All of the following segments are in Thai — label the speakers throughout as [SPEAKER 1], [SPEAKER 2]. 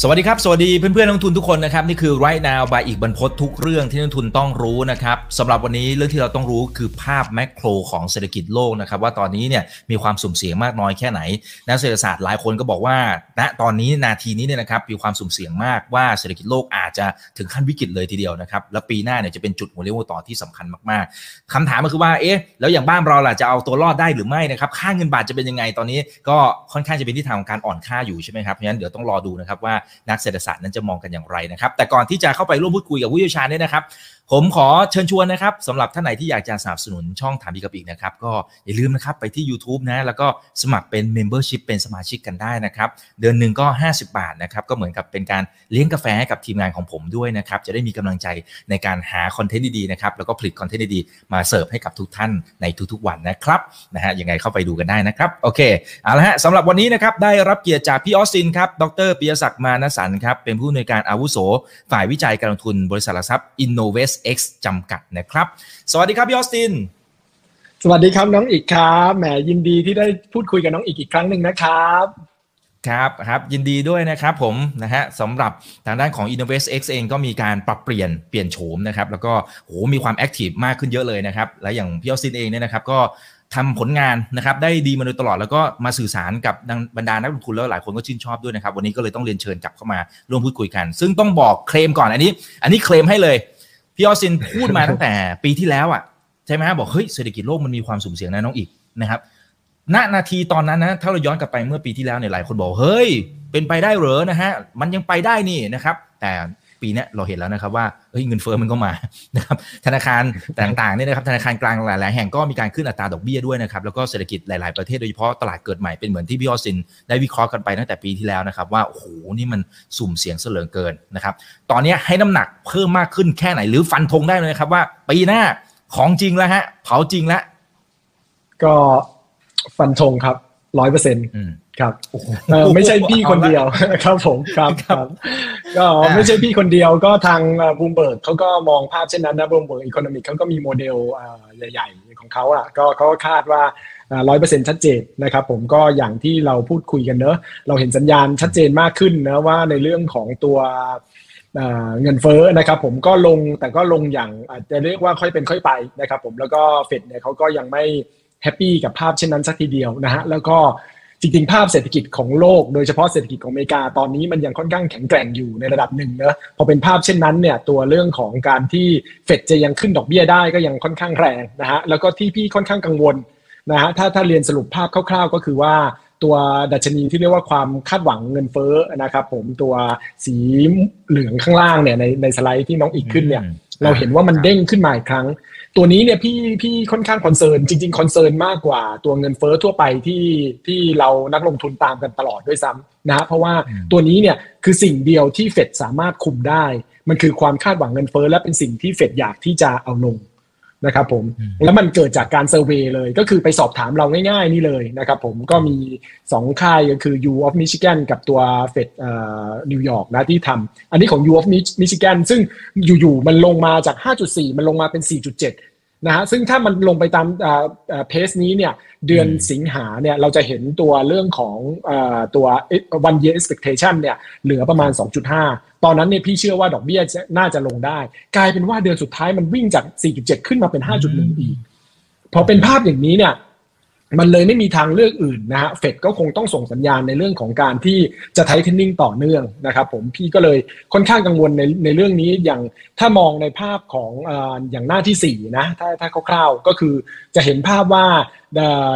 [SPEAKER 1] สวัสดีครับ สวัสดีเพื่อนๆนักทุนทุกคนนะครับ นี่คือ right now by อีกบรรพททุกเรื่องที่นักทุนต้องรู้นะครับสำหรับวันนี้เรื่องที่เราต้องรู้คือภาพแมกโรของเศรษฐกิจโลกนะครับ ว่าตอนนี้เนี่ยมีความสุ่มเสี่ยงมากน้อยแค่ไหน นักเศรษฐศาสตร์หลายคนก็บอกว่าณตอนนี้นาทีนี้เนี่ยนะครับมีความสุ่มเสี่ยงมากว่าเศรษฐกิจโลกอาจจะถึงขั้นวิกฤตเลยทีเดียวนะครับและปีหน้าเนี่ยจะเป็นจุดหัวเลี้ยวหัวต่อที่สำคัญมากๆคำถามก็คือว่าเอ๊ะแล้วอย่างบ้านเราล่ะจะเอาตัวรอดได้หรือไม่นะครับค่าเงินบาทจะเป็นยังไงตอนนี้ก็ค่อนข้างจะเป็นที่ทางของการอ่อนค่าอยู่ใช่ไหมครับเพราะฉะนั้นเดี๋ยวต้องรอดูนะครับว่านักเศรษฐศาสตร์นั้นจะมองกันอย่างไรนะครับ แต่ก่อนที่จะเข้าไปร่วมพูดคุยกับผู้เชี่ยวชาญเนี่ยนะครับผมขอเชิญชวนนะครับสำหรับท่านไหนที่อยากจะสนับสนุนช่องถามอีกกับอีกนะครับ ก็อย่าลืมนะครับไปที่ YouTube นะ แล้วก็สมัครเป็น Membership เป็นสมาชิกกันได้นะครับ เดือนหนึ่งก็ 50 บาทนะครับ ก็เหมือนกับเป็นการเลี้ยงกาแฟให้กับทีมงานของผมด้วยนะครับ จะได้มีกำลังใจในการหาคอนเทนต์ดีๆนะครับ แล้วก็ผลิตคอนเทนต์ดีๆมาเสิร์ฟให้กับทุกท่านในทุกๆวันนะครับนะฮะยังไงเข้าไปดูกันได้นะครับโอเคเอาละฮะสำหรับวันนี้นะครับได้รับเกียรติจากพี่ออสตินครับดรปิยศักดิ์มานสันครับเป็นผู้อำนวยการอาวุโส ฝ่ายวิจัยการลงทุนบริษัทหลักทรัพย์ Innovest X จำกัดนะครับ สวัสดีครับพี่ออสติน
[SPEAKER 2] สวัสดีครับน้องอีกครับแหมยินดีที่ได้พูดคุยกับน้องอีกอีกครั้งหนึ่งนะครับ
[SPEAKER 1] ครับครับยินดีด้วยนะครับผมนะฮะสำหรับทางด้านของ Innovest X เองก็มีการปรับเปลี่ยนเปลี่ยนโฉมนะครับแล้วก็โหมีความ active มากขึ้นเยอะเลยนะครับ และอย่างพี่ออสตินเองเนี่ยนะครับก็ทำผลงานนะครับได้ดีมาโดยตลอดแล้วก็มาสื่อสารกับบรรดานักลงทุนแล้วหลายคนก็ชื่นชอบด้วยนะครับ วันนี้ก็เลยต้องเรียนเชิญกลับเข้ามาร่วมพูดคุยกัน ซึ่งต้องบอกเคลมก่อนอันนี้ อันนี้เคลมให้เลย พี่ออสตินพูดมาตั้งแต่ปีที่แล้วอะใช่ไหมฮะบอกเฮ้ยเศรษฐกิจโลกมันมีความสุ่มเสี่ยงนะน้องอีกนะครับณนาทีตอนนั้นนะถ้าเราย้อนกลับไปเมื่อปีที่แล้วเนี่ยหลายคนบอกเฮ้ย เป็นไปได้เหรอนะฮะมันยังไปได้นี่นะครับ แต่ ปีนี้เราเห็นแล้วนะครับว่าเฮ้ยเงินเฟ้อมันก็มานะครับธนาคารต่างๆเนี่ยนะครับธนาคารกลางหลายๆแห่งก็มีการขึ้นอัตราดอกเบี้ยด้วยนะครับแล้วก็เศรษฐกิจหลายๆประเทศโดยเฉพาะตลาดเกิดใหม่เป็นเหมือนที่พี่ออสินได้วิเคราะห์กันไปตั้งแต่ปีที่แล้วนะครับว่าโอ้โหนี่มันสุ่มเสี่ยงเสลือเกินนะครับตอนนี้ให้น้ำหนักเพิ่มมากขึ้นแค่ไหนหรือฟันธงได้เลยครับว่าปีหน้าของจริงแล้วฮะเผาจริงแล้ว
[SPEAKER 2] ก็ฟันธงครับร้อยเปอร์เซ็นต์
[SPEAKER 1] อืม
[SPEAKER 2] ครับเออไม่ใช่พี่คนเดียวครับผมครับครับก็ไม่ใช่พี่คนเดียวก็ทางบูมเบิร์กเขาก็มองภาพเช่นนั้นนะ Bloomberg Economics เขาก็มีโมเดลอ่าใหญ่ ๆ ของเขาอะก็เขาก็คาดว่าร้อยเปอร์เซ็นต์ชัดเจนนะครับผมก็อย่างที่เราพูดคุยกันเนอะเราเห็นสัญญาณชัดเจนมากขึ้นนะว่าในเรื่องของตัวเงินเฟ้อนะครับผมก็ลงแต่ก็ลงอย่างอาจจะเรียกว่าค่อยเป็นค่อยไปนะครับผมแล้วก็เฟดเนี่ยเขาก็ยังไม่ happy กับภาพเช่นนั้นสักทีเดียวนะฮะแล้วก็ จริงๆ ภาพเศรษฐกิจของโลกโดยเฉพาะเศรษฐกิจของอเมริกาตอนนี้มันยังค่อนข้างแข็งแกร่งอยู่ในระดับหนึ่งเนอะพอเป็นภาพเช่นนั้นเนี่ยตัวเรื่องของการที่เฟดจะยังขึ้นดอกเบี้ยได้ก็ยังค่อนข้างแรงนะฮะแล้วก็ที่พี่ค่อนข้างกังวลนะฮะถ้าถ้าเรียนสรุปภาพคร่าว ๆ ก็คือว่าตัวดัชนีที่เรียกว่าความคาดหวังเงินเฟ้อนะครับผมตัวสีเหลืองข้างล่างเนี่ยในในสไลด์ที่น้องอีกขึ้นเนี่ยเราเห็นว่ามันเด้งขึ้นมาอีกครั้ง ตัวนี้เนี่ยพี่พี่ค่อนข้าง concern จริง ๆ concern มากกว่าตัวเงินเฟ้อทั่วไปที่ที่เรานักลงทุนตามกันตลอดด้วยซ้ำนะเพราะว่าตัวนี้เนี่ยคือสิ่งเดียวที่เฟดสามารถคุมได้ มันคือความคาดหวังเงินเฟ้อและเป็นสิ่งที่เฟดอยากที่จะเอาลง นะครับผมแล้วมันเกิดจากการ survey เลยก็คือไปสอบถามเราง่ายๆนี่เลยนะครับผมก็มี 2 ค่ายก็คือ U of Michigan กับตัวเฟดนิวยอร์กนะที่ทำอันนี้ของ U of Michigan ซึ่งอยู่ๆมันลงมาจาก 5.4 มันลงมาเป็น 4.7 นะฮะซึ่งถ้ามันลงไปตามเพสนี้เนี่ยเดือนสิงหาเนี่ยเราจะเห็นตัวเรื่องของตัว one year expectation เนี่ยเหลือประมาณ 2.5 ตอนนั้นเนี่ยพี่เชื่อว่าดอกเบี้ยน่าจะลงได้ กลายเป็นว่าเดือนสุดท้ายมันวิ่งจาก 4.7 ขึ้นมาเป็น 5.1 อีก พอเป็นภาพอย่างนี้เนี่ย มันเลยไม่มีทางเลือกอื่นนะฮะเฟดก็คงต้องส่งสัญญาณในเรื่องของการที่จะไทเทนนิ่งต่อเนื่องนะครับผมพี่ก็เลยค่อนข้างกังวลในในเรื่องนี้อย่างถ้ามองในภาพของอย่างหน้าที่ 4 นะ ถ้าถ้าคร่าวๆก็คือจะเห็นภาพว่า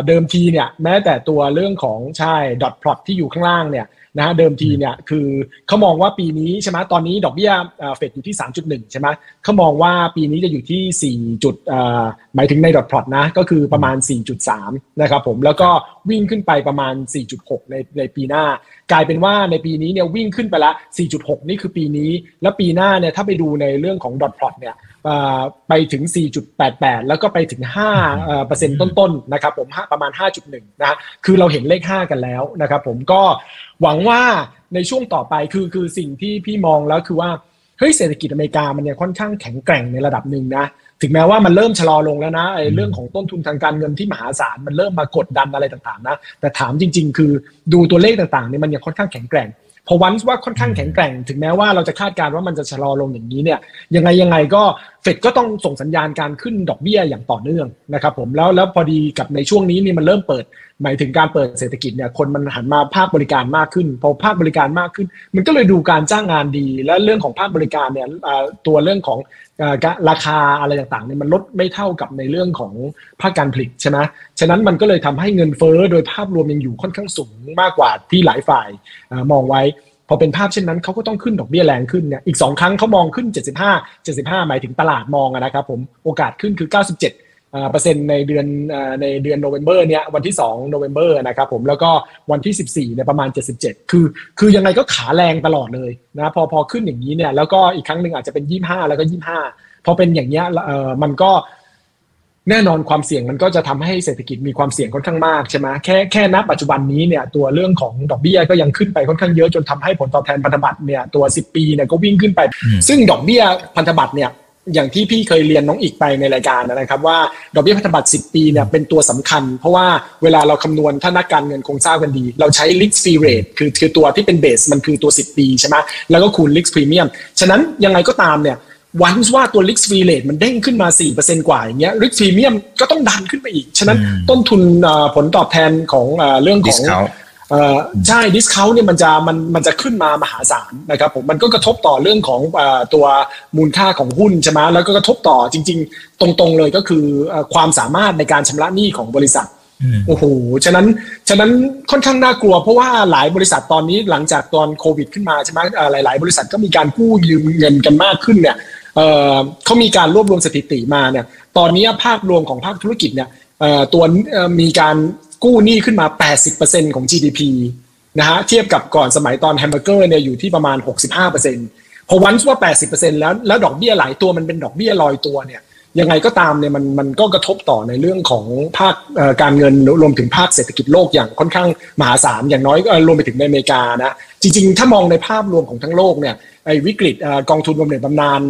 [SPEAKER 2] เดิมทีเนี่ยแม้แต่ตัวเรื่องของใช่ดอทพลอตที่อยู่ข้างล่างเนี่ย นะเดิมทีเนี่ยคือเขามองว่าปีนี้ใช่ไหมตอนนี้ดอกเบี้ยเฟดอยู่ที่ 3.1 ใช่ไหมเขามองว่าปีนี้จะอยู่ที่ 4 จุดหมายถึงในดอทพลอตนะก็คือประมาณ 4.3 นะครับผมแล้วก็วิ่งขึ้นไปประมาณ 4.6 ในในปีหน้า กลายเป็นว่าในปีนี้เนี่ยวิ่งขึ้นไปละ 4.6 นี่คือปีนี้ แล้วปีหน้าเนี่ยถ้าไปดูในเรื่องของดอทพลอตเนี่ย ไปถึง 4.88 แล้วก็ไปถึง5เปอร์เซ็นต์ต้นๆนะครับผมประมาณ 5.1 นะคือเราเห็นเลข 5 กันแล้วนะครับผมก็หวังว่าในช่วงต่อไปคือคือสิ่งที่พี่มองแล้วคือว่าเฮ้ยเศรษฐกิจอเมริกามันเนี่ยค่อนข้างแข็งแกร่งในระดับหนึ่งนะถึงแม้ว่ามันเริ่มชะลอลงแล้วนะไอ้เรื่องของต้นทุนทางการเงินที่มหาศาลมันเริ่มมากดดันอะไรต่างๆนะแต่ถามจริง ๆ คือดูตัวเลขต่างๆเนี่ยมันยังค่อนข้างแข็งแกร่ง พอวันว่าค่อนข้างแข็งแกร่ง ถึงแม้ว่าเราจะคาดการณ์ว่ามันจะชะลอลงอย่างนี้เนี่ยยังไงยังไงก็เฟดก็ต้องส่งสัญญาณการขึ้นดอกเบี้ยอย่างต่อเนื่องนะครับผมแล้วแล้วพอดีกับในช่วงนี้นี่มันเริ่มเปิดหมายถึงการเปิดเศรษฐกิจเนี่ยคนมันหันมาภาคบริการมากขึ้นพอภาคบริการมากขึ้น มันก็เลยดูการจ้างงานดี และเรื่องของภาคบริการเนี่ยตัวเรื่องของราคาอะไรต่างๆเนี่ยมันลดไม่เท่ากับในเรื่องของภาคการผลิตใช่ไหมฉะนั้นมันก็เลยทำให้เงินเฟ้อโดยภาพรวมยังอยู่ค่อนข้างสูงมากกว่าที่หลายฝ่ายมองไว้พอเป็นภาพเช่นนั้นเขาก็ต้องขึ้นดอกเบี้ยแรงขึ้นเนี่ยอีก 2 ครั้งเขามองขึ้น 75 75 หมายถึงตลาดมองนะครับผมโอกาสขึ้นคือ 97 เปอร์เซ็นต์ในเดือนในเดือนโนเวม ber เนี่ยวันที่2โนเวม ber นะครับผมแล้วก็วันที่ 14เนี่ยประมาณ 77 คือ คือยังไงก็ขาแรงตลอดเลยนะพอพอขึ้นอย่างนี้เนี่ยแล้วก็อีกครั้งหนึ่งอาจจะเป็น 25 แล้วก็ 25 พอเป็นอย่างเงี้ยเออมันก็แน่นอนความเสี่ยงมันก็จะทำให้เศรษฐกิจมีความเสี่ยงค่อนข้างมากใช่ไหมแค่แค่ณปัจจุบันนี้เนี่ยตัวเรื่องของดอกเบี้ยก็ยังขึ้นไปค่อนข้างเยอะจนทำให้ผลตอบแทนพันธบัตรเนี่ยตัว 10 ปีเนี่ยก็วิ่งขึ้นไป ซึ่งดอกเบี้ยพันธบัตรเนี่ย อย่างที่พี่เคยเรียนน้องอีกไปในรายการนะครับ ว่าดอกเบี้ยพันธบัตร 10 ปีเนี่ยเป็นตัวสำคัญ เพราะว่าเวลาเราคำนวณถ้านักการเงินคงทราบกันดี เราใช้ risk free rate คือคือตัวที่เป็นเบสมันคือตัว 10 ปีใช่ไหมแล้วก็คูณ risk premium ฉะนั้นยังไงก็ตามเนี่ยวันว่าตัว risk free rate มันเด้งขึ้นมา 4%กว่าอย่างเงี้ย risk premium ก็ต้องดันขึ้นไปอีก ฉะนั้นต้นทุนผลตอบแทนของเรื่องของ ใช่ดิสคาวเนี่ยมันจะมันมันจะขึ้นมามหาศาลนะครับผมมันก็กระทบต่อเรื่องของตัวมูลค่าของหุ้นใช่ไหมแล้วก็กระทบต่อจริง ๆ ตรงๆเลยก็คือความสามารถในการชำระหนี้ของบริษัทโอ้โห ฉะนั้น ฉะนั้นค่อนข้างน่ากลัว เพราะว่าหลายบริษัทตอนนี้หลังจากตอนโควิดขึ้นมาใช่ไหมหลาย ๆ บริษัทก็มีการกู้ยืมเงินกันมากขึ้นเนี่ยเขามีการรวบรวมสถิติมาเนี่ย ตอนนี้ภาพรวมของภาคธุรกิจเนี่ยตัวมีการ กู้หนี้ขึ้นมา 80%ของ GDP นะฮะเทียบกับก่อนสมัยตอนแฮมเบอร์เกอร์เนี่ยอยู่ที่ประมาณ 65%พอวันว่า 80%แล้วแล้วดอกเบี้ยหลายตัวมันเป็นดอกเบี้ยลอยตัวเนี่ยยังไงก็ตามเนี่ยมันมันก็กระทบต่อในเรื่องของภาคการเงินรวมถึงภาคเศรษฐกิจโลกอย่างค่อนข้างมหาศาลอย่างน้อยก็รวมไปถึงในอเมริกานะจริง ๆ ถ้ามองในภาพรวมของทั้งโลกเนี่ย ไอ้วิกฤตกองทุนบำเหน็จบำนาญ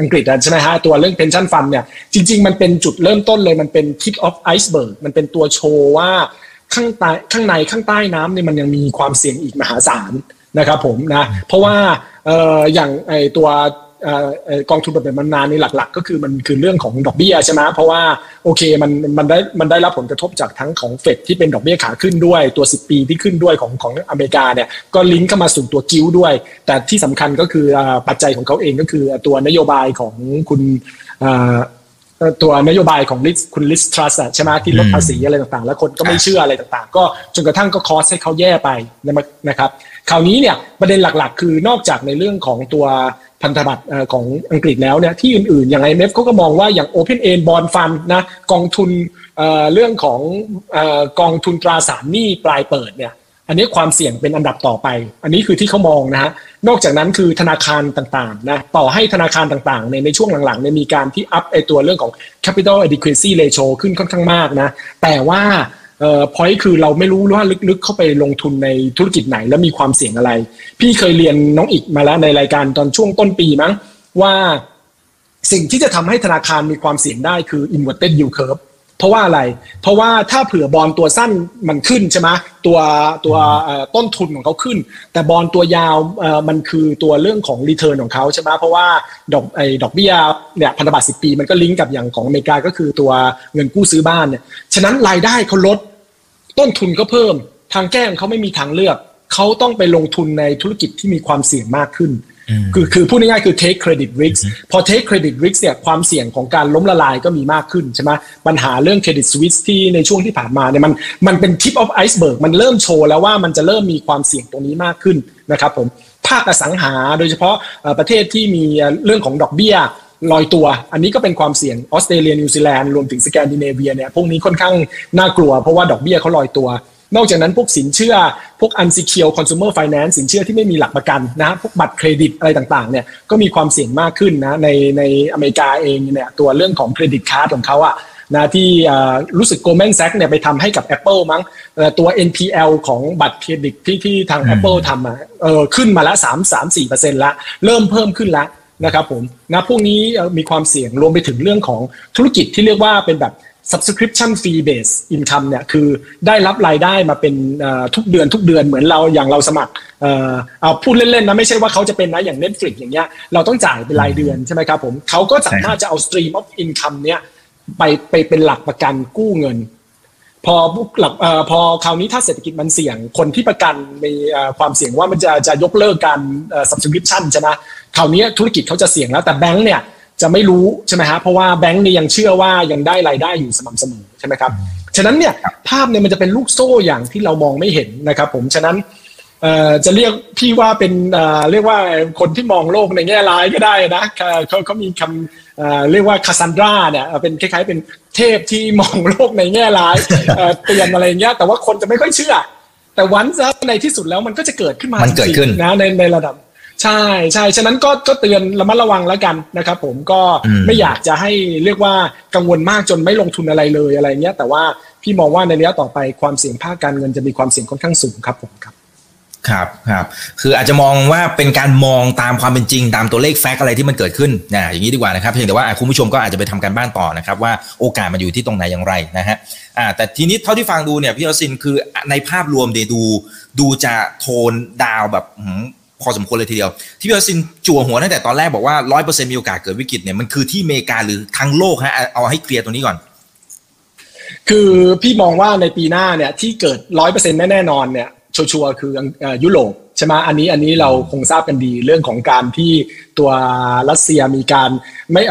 [SPEAKER 2] อังกฤษใช่ไหมฮะตัวเรื่องเพนชั่นฟันเนี่ยจริง ๆ มันเป็นจุดเริ่มต้นเลยมันเป็น tip of iceberg มันเป็นตัวโชว์ว่าข้างใต้ข้างในข้างใต้น้ำเนี่ยมันยังมีความเสี่ยงอีกมหาศาลนะครับผมนะเพราะว่าอย่างไอ้ตัว กองทุนแบบมันนานนี่หลัก ๆ ก็คือมันคือเรื่องของดอกเบี้ยใช่ไหมเพราะว่าโอเคมันมันได้มันได้รับผลกระทบจากทั้งของเฟดที่เป็นดอกเบี้ยขาขึ้นด้วยตัว 10 ปีที่ขึ้นด้วยของของอเมริกาเนี่ยก็ลิงก์เข้ามาสู่ตัวกิ้วด้วย แต่ที่สำคัญก็คือปัจจัยของเขาเองก็คือตัวนโยบายของคุณตัวนโยบายของลิสคุณลิสทรัสใช่ไหมที่ลดภาษีอะไรต่างๆ แล้วคนก็ไม่เชื่ออะไรต่างๆ ก็จนกระทั่งก็คอสให้เขาแย่ไปนะครับ คราวนี้เนี่ยประเด็นหลักๆ คือนอกจากในเรื่องของตัวพันธบัตรของอังกฤษแล้วเนี่ยที่อื่นๆ อย่าง IMF เขาก็มองว่าอย่าง Open End Bond Fund นะกองทุนเรื่องของกองทุนตราสารหนี้ปลายเปิดเนี่ยอันนี้ความเสี่ยงเป็นอันดับต่อไป อันนี้คือที่เขามองนะฮะ นอกจากนั้นคือธนาคารต่างๆนะ ต่อให้ธนาคารต่างๆในในช่วงหลังๆเนี่ยมีการที่อัพไอตัวเรื่องของ capital adequacy ratio ขึ้นค่อนข้างมากนะ แต่ว่า เอ่อพอยคือเราไม่รู้ว่าลึกๆเข้าไปลงทุนในธุรกิจไหนแล้วมีความเสี่ยงอะไร พี่เคยเรียนน้องอีกมาแล้วในรายการตอนช่วงต้นปีมั้งว่าสิ่งที่จะทำให้ธนาคารมีความเสี่ยงได้คือ inverted yield curve เพราะว่าอะไร เพราะว่าถ้าเผื่อบอลตัวสั้นมันขึ้นใช่ไหมตัวตัวต้นทุนของเขาขึ้น แต่บอลตัวยาวมันคือตัวเรื่องของ return ของเขาใช่ไหมเพราะว่าดอกไอ้ดอกเบี้ยเนี่ยพันธบัตรสิบปีมันก็ลิงก์กับอย่างของอเมริกาก็คือตัวเงินกู้ซื้อบ้านเนี่ยฉะนั้นรายได้เขาลดต้นทุนก็เพิ่มทางแก้ของเขาไม่มีทางเลือก เขาต้องไปลงทุนในธุรกิจที่มีความเสี่ยงมากขึ้น คือคือพูดง่ายๆคือ take credit risk พอ take credit risk เนี่ยความเสี่ยงของการล้มละลายก็มีมากขึ้นใช่ไหมปัญหาเรื่อง Credit Suisse ที่ในช่วงที่ผ่านมาเนี่ยมันมันเป็น tip of iceberg มันเริ่มโชว์แล้วว่ามันจะเริ่มมีความเสี่ยงตรงนี้มากขึ้นนะครับผมภาคอสังหาโดยเฉพาะประเทศที่มีเรื่องของดอกเบี้ยลอยตัว อันนี้ก็เป็นความเสี่ยงออสเตรเลียนิวซีแลนด์รวมถึงสแกนดิเนเวียเนี่ยพวกนี้ค่อนข้างน่ากลัวเพราะว่าดอกเบี้ยเขาลอยตัว นอกจากนั้นพวกสินเชื่อ พวก unsecured consumer finance สินเชื่อที่ไม่มีหลักประกันนะพวกบัตรเครดิตอะไรต่างๆเนี่ยก็มีความเสี่ยงมากขึ้นนะในในอเมริกาเองเนี่ยตัวเรื่องของ credit card ของเขาอะนะที่รู้สึก Goldman Sachs เนี่ยไปทำให้กับ Apple มั้งตัว NPL ของบัตรเครดิตที่ที่ทาง Apple ทำอะเออขึ้นมาแล้ว3 3 4เปอร์เซ็นต์ละเริ่มเพิ่มขึ้นแล้วนะครับผมนะพวกนี้มีความเสี่ยงรวมไปถึงเรื่องของธุรกิจที่เรียกว่าเป็นแบบ subscription fee base income เนี่ยคือได้รับรายได้มาเป็นทุกเดือนทุกเดือนเหมือนเราอย่างเราสมัครเอาพูดเล่นๆนะไม่ใช่ว่าเขาจะเป็นนะอย่าง Netflix อย่างเงี้ยเราต้องจ่ายเป็นรายเดือนใช่ไหมครับผมเขาก็สามารถจะเอา stream of income เนี้ยไปไปเป็นหลักประกันกู้เงิน พอหลักพอคราวนี้ถ้าเศรษฐกิจมันเสี่ยงคนที่ประกันมีความเสี่ยงว่ามันจะจะยกเลิกการ subscription ใช่ไหมคราวนี้ธุรกิจเขาจะเสี่ยงแล้วแต่แบงก์เนี่ย จะไม่รู้ใช่ไหมฮะเพราะว่าแบงก์เนี่ยยังเชื่อว่ายังได้รายได้อยู่สม่ำเสมอใช่ไหมครับฉะนั้นเนี่ยภาพเนี่ยมันจะเป็นลูกโซ่อย่างที่เรามองไม่เห็นนะครับผมฉะนั้นจะเรียกพี่ว่าเป็นเรียกว่าคนที่มองโลกในแง่ร้ายก็ได้นะเขาเขามีคำเรียกว่าคาซันดราเนี่ยเป็นคล้ายๆเป็นเทพที่มองโลกในแง่ร้ายเตือนอะไรเงี้ยแต่ว่าคนจะไม่ค่อยเชื่อ แต่วันซะในที่สุดแล้วมันก็จะเกิดขึ้นมา
[SPEAKER 1] มันเกิดขึ้น
[SPEAKER 2] นะในในระดับ ใช่ใช่ฉะนั้นก็ก็เตือนระมัดระวังแล้วกันนะครับผมก็ไม่อยากจะให้เรียกว่ากังวลมากจนไม่ลงทุนอะไรเลยอะไรเงี้ย แต่ว่าพี่มองว่าในระยะต่อไปความเสี่ยงภาคการเงินจะมีความเสี่ยงค่อนข้างสูงครับผมครับ
[SPEAKER 1] ครับครับคืออาจจะมองว่าเป็นการมองตามความเป็นจริง ตามตัวเลขแฟกอะไรที่มันเกิดขึ้นนะอย่างนี้ดีกว่านะครับเพียงแต่ว่าคุณผู้ชมก็อาจจะไปทำการบ้านต่อนะครับว่าโอกาสมันอยู่ที่ตรงไหนอย่างไรนะฮะอ่าแต่ทีนี้เท่าที่ฟังดูเนี่ยพี่อสินคือในภาพรวมเดดูดูจะโทนดาวแบบ พอสมควรเลยทีเดียว ที่พี่อสินจั่วหัวตั้งแต่ตอนแรกบอกว่าร้อยเปอร์เซ็นต์มีโอกาสเกิดวิกฤตเนี่ยมันคือที่อเมริกาหรือทั้งโลกฮะเอาให้เคลียร์ตรงนี้ก่อน
[SPEAKER 2] คือพี่มองว่าในปีหน้าเนี่ยที่เกิดร้อยเปอร์เซ็นต์แน่นอนเนี่ยชัวร์คือยุโรปใช่ไหมอันนี้อันนี้เราคงทราบกันดีเรื่องของการที่ตัวรัสเซียมีการไม่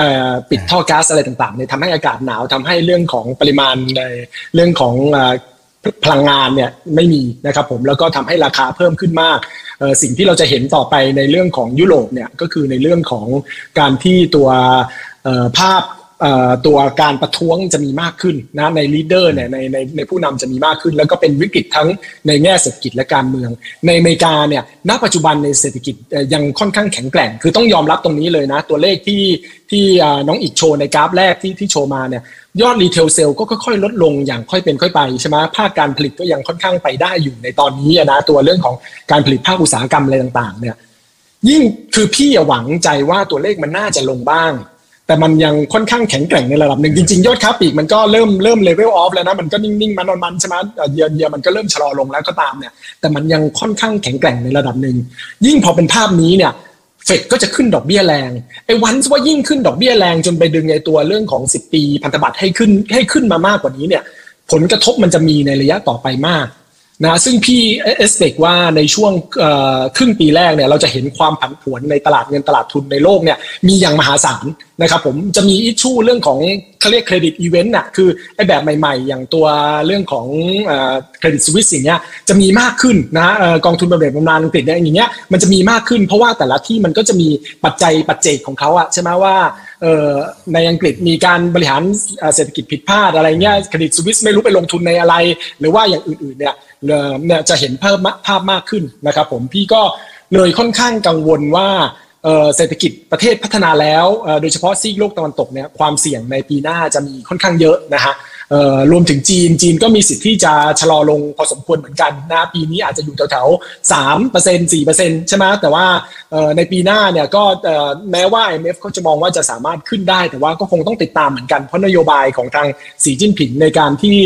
[SPEAKER 2] ปิดท่อก๊าซอะไรต่างๆเนี่ยทำให้อากาศหนาวทำให้เรื่องของปริมาณในเรื่องของ พลังงานเนี่ยไม่มีนะครับผมแล้วก็ทำให้ราคาเพิ่มขึ้นมากสิ่งที่เราจะเห็นต่อไปในเรื่องของยุโรปเนี่ยก็คือในเรื่องของการที่ตัวภาพ ตัวการประท้วงจะมีมากขึ้นนะใน leader เนี่ยในในในผู้นำจะมีมากขึ้น แล้วก็เป็นวิกฤตทั้งในแง่เศรษฐกิจและการเมือง ในอเมริกาเนี่ยณปัจจุบันในเศรษฐกิจยังค่อนข้างแข็งแกร่ง คือต้องยอมรับตรงนี้เลยนะ ตัวเลขที่ที่น้องอีกโชว์ในกราฟแรกที่ที่โชว์มาเนี่ยยอด retail sales ก็ค่อยๆ ลดลงอย่างค่อยเป็นค่อยไปใช่ไหมภาคการผลิตก็ยังค่อนข้างไปได้อยู่ในตอนนี้นะตัวเรื่องของการผลิตภาคอุตสาหกรรมอะไรต่างๆเนี่ยยิ่งคือพี่หวังใจว่าตัวเลขมันน่าจะลงบ้าง แต่มันยังค่อนข้างแข็งแกร่งในระดับหนึ่งจริงๆ ยอดค้าปีกมันก็เริ่มเริ่ม level off แล้วนะ มันก็นิ่งๆ มันมันใช่ไหมเยือนเยือมันก็เริ่มชะลอลงแล้วก็ตามเนี่ย แต่มันยังค่อนข้างแข็งแกร่งในระดับหนึ่ง ยิ่งพอเป็นภาพนี้เนี่ยเฟดก็จะขึ้นดอกเบี้ยแรงไอ้วันว่ายิ่งขึ้นดอกเบี้ยแรงจนไปดึงไอ้ตัวเรื่องของ 10 ปีพันธบัตรให้ขึ้นให้ขึ้นมามากกว่านี้เนี่ย ผลกระทบมันจะมีในระยะต่อไปมาก นะซึ่งพี่ expect ว่าในช่วงครึ่งปีแรกเนี่ยเราจะเห็นความผันผวนในตลาดเงินตลาดทุนในโลกเนี่ยมีอย่างมหาศาลนะครับผมจะมี issue เรื่องของเขาเรียก credit event น่ะคือไอ้แบบใหม่ๆ อย่างตัวเรื่องของ Credit Suisse อย่างเงี้ยจะมีมากขึ้นนะกองทุนบำเหน็จบำนาญอังกฤษเนี่ยอย่างเงี้ยมันจะมีมากขึ้นเพราะว่าแต่ละที่มันก็จะมีปัจจัยปัจเจกของเขาอะใช่ไหมว่า ในอังกฤษมีการบริหารเศรษฐกิจผิดพลาดอะไรเงี้ยเครดิตสวิสไม่รู้ไปลงทุนในอะไร หรือว่าอย่างอื่นๆเนี่ยเนี่ยจะเห็นเพิ่มภาพมากขึ้นนะครับผมพี่ก็เลยค่อนข้างกังวลว่าเศรษฐกิจประเทศพัฒนาแล้ว โดยเฉพาะซีกโลกตะวันตกเนี่ยความเสี่ยงในปีหน้าจะมีค่อนข้างเยอะนะฮะ รวมถึงจีนจีนก็มีสิทธิ์ที่จะชะลอลงพอสมควรเหมือนกันนะปีนี้อาจจะอยู่แถวๆสามเปอร์เซ็นต์สี่เปอร์เซ็นต์ใช่ไหมแต่ว่าในปีหน้าเนี่ยก็แม้ว่า IMF เขาจะมองว่าจะสามารถขึ้นได้ แต่ว่าก็คงต้องติดตามเหมือนกันเพราะนโยบายของทางสีจิ้นผิงในการที่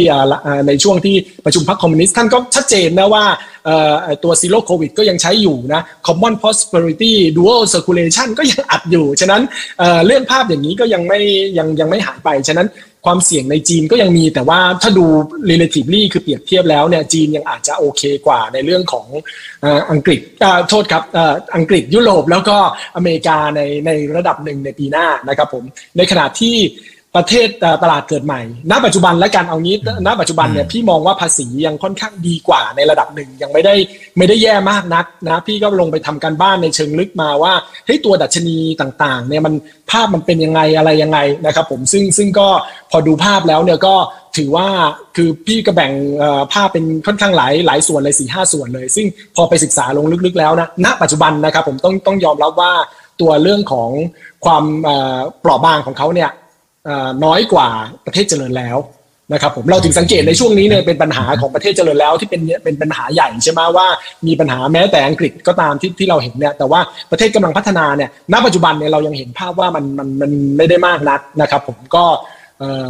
[SPEAKER 2] ในช่วงที่ประชุมพรรคคอมมิวนิสต์ท่านก็ชัดเจนนะว่าตัว zero covid ก็ยังใช้อยู่นะ common prosperity dual circulation ก็ยังอัดอยู่ ฉะนั้นเรื่องภาพอย่างนี้ก็ยังไม่ยังยังไม่หายไป ฉะนั้น ความเสี่ยงในจีนก็ยังมีแต่ว่าถ้าดู relatively คือเปรียบเทียบแล้วเนี่ยจีนยังอาจจะโอเคกว่าในเรื่องของอังกฤษโทษครับอังกฤษยุโรปแล้วก็อเมริกาในในระดับหนึ่งในปีหน้านะครับผมในขณะที่ ประเทศตลาดเกิดใหม่ ณ ปัจจุบันและกันเอางี้ ณ ปัจจุบันเนี่ยพี่มองว่าภาษียังค่อนข้างดีกว่าในระดับหนึ่งยังไม่ได้ไม่ได้แย่มากนักนะพี่ก็ลงไปทำการบ้านในเชิงลึกมาว่าเฮ้ยตัวดัชนีต่างๆเนี่ยมันภาพมันเป็นยังไงอะไรยังไงนะครับผมซึ่งซึ่งก็พอดูภาพแล้วเนี่ยก็ถือว่าคือพี่ก็แบ่งภาพเป็นค่อนข้างหลายหลายส่วนเลยสี่ห้าส่วนเลย ซึ่งพอไปศึกษาลงลึกๆแล้วนะณปัจจุบันนะครับผมต้องต้องยอมรับว่าตัวเรื่องของความเปราะบางของเขาเนี่ย น้อยกว่าประเทศเจริญแล้วนะครับผมเราถึงสังเกตในช่วงนี้เนี่ยเป็นปัญหาของประเทศเจริญแล้วที่เป็นเป็นปัญหาใหญ่ใช่ไหมว่ามีปัญหาแม้แต่อังกฤษก็ตามที่ที่เราเห็นเนี่ยแต่ว่าประเทศกำลังพัฒนาเนี่ยณปัจจุบันเนี่ยเรายังเห็นภาพว่ามันมันมันไม่ได้มากนักนะครับผมก็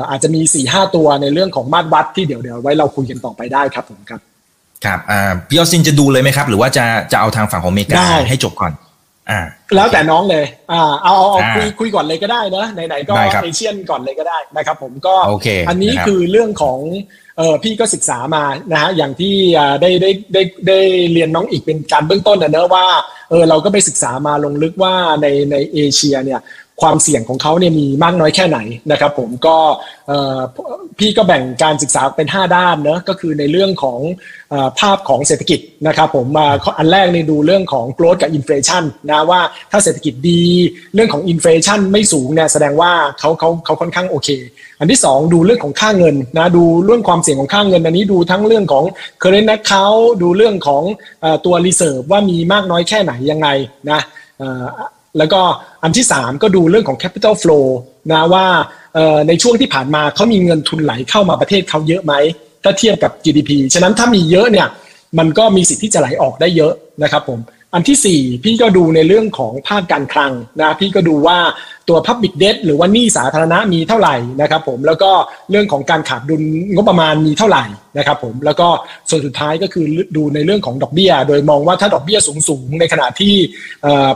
[SPEAKER 2] อาจจะมี4ี่ห้าตัวในเรื่องของมาตรวัดที่เดี๋ยวเดี๋ยวไว้เราคุยกันต่อไปได้ครับผมครับ
[SPEAKER 1] ครับอ่าพี่ออซินจะดูเลยไหมครับ หรือว่าจะจะเอาทางฝั่งของอเมริกาให้จบก่อน
[SPEAKER 2] อ่าแล้วแต่น้องเลย อ่า เอาเอาคุยคุยก่อนเลยก็ได้นะไหนๆก็เอเชียนก่อนเลยก็ได้นะครับ ผมก็อันนี้คือเรื่องของเออพี่ก็ศึกษามานะฮะอย่างที่ได้ได้ได้ได้เรียนน้องอีกเป็นการเบื้องต้นนะเนอะว่าเออเราก็ไปศึกษามาลงลึกว่าในในเอเชียเนี่ย ความเสี่ยงของเขาเนี่ยมีมากน้อยแค่ไหนนะครับ ผมก็พี่ก็แบ่งการศึกษาเป็น 5 ด้านเนะก็คือในเรื่องของภาพของเศรษฐกิจนะครับผมมาอันแรกนี่ดูเรื่องของ growth กับ inflation นะว่าถ้าเศรษฐกิจดีเรื่องของ inflation ไม่สูงเนี่ยแสดงว่าเขาเขาเขาค่อนข้างโอเค อันที่ 2 ดูเรื่องของค่าเงินนะดูเรื่องความเสี่ยงของค่าเงินอันนี้ดูทั้งเรื่องของ current account ดูเรื่องของตัว reserve ว่ามีมากน้อยแค่ไหนยังไงนะ แล้วก็อันที่ 3 ก็ดูเรื่องของ capital flow นะว่าในช่วงที่ผ่านมาเขามีเงินทุนไหลเข้ามาประเทศเขาเยอะไหม ถ้าเทียบกับ GDP ฉะนั้นถ้ามีเยอะเนี่ยมันก็มีสิทธิ์ที่จะไหลออกได้เยอะนะครับผม อันที่ 4 พี่ก็ดูในเรื่องของภาคการคลังนะพี่ก็ดูว่าตัว Public Debt หรือว่านี้สาธารณะมีเท่าไหร่นะครับผมแล้วก็เรื่องของการขาดดุลงบประมาณมีเท่าไหร่นะครับผมแล้วก็ส่วนสุดท้ายก็คือดูในเรื่องของดอกเบี้ย โดยมองว่าถ้าดอกเบี้ยสูงสูงในขณะที่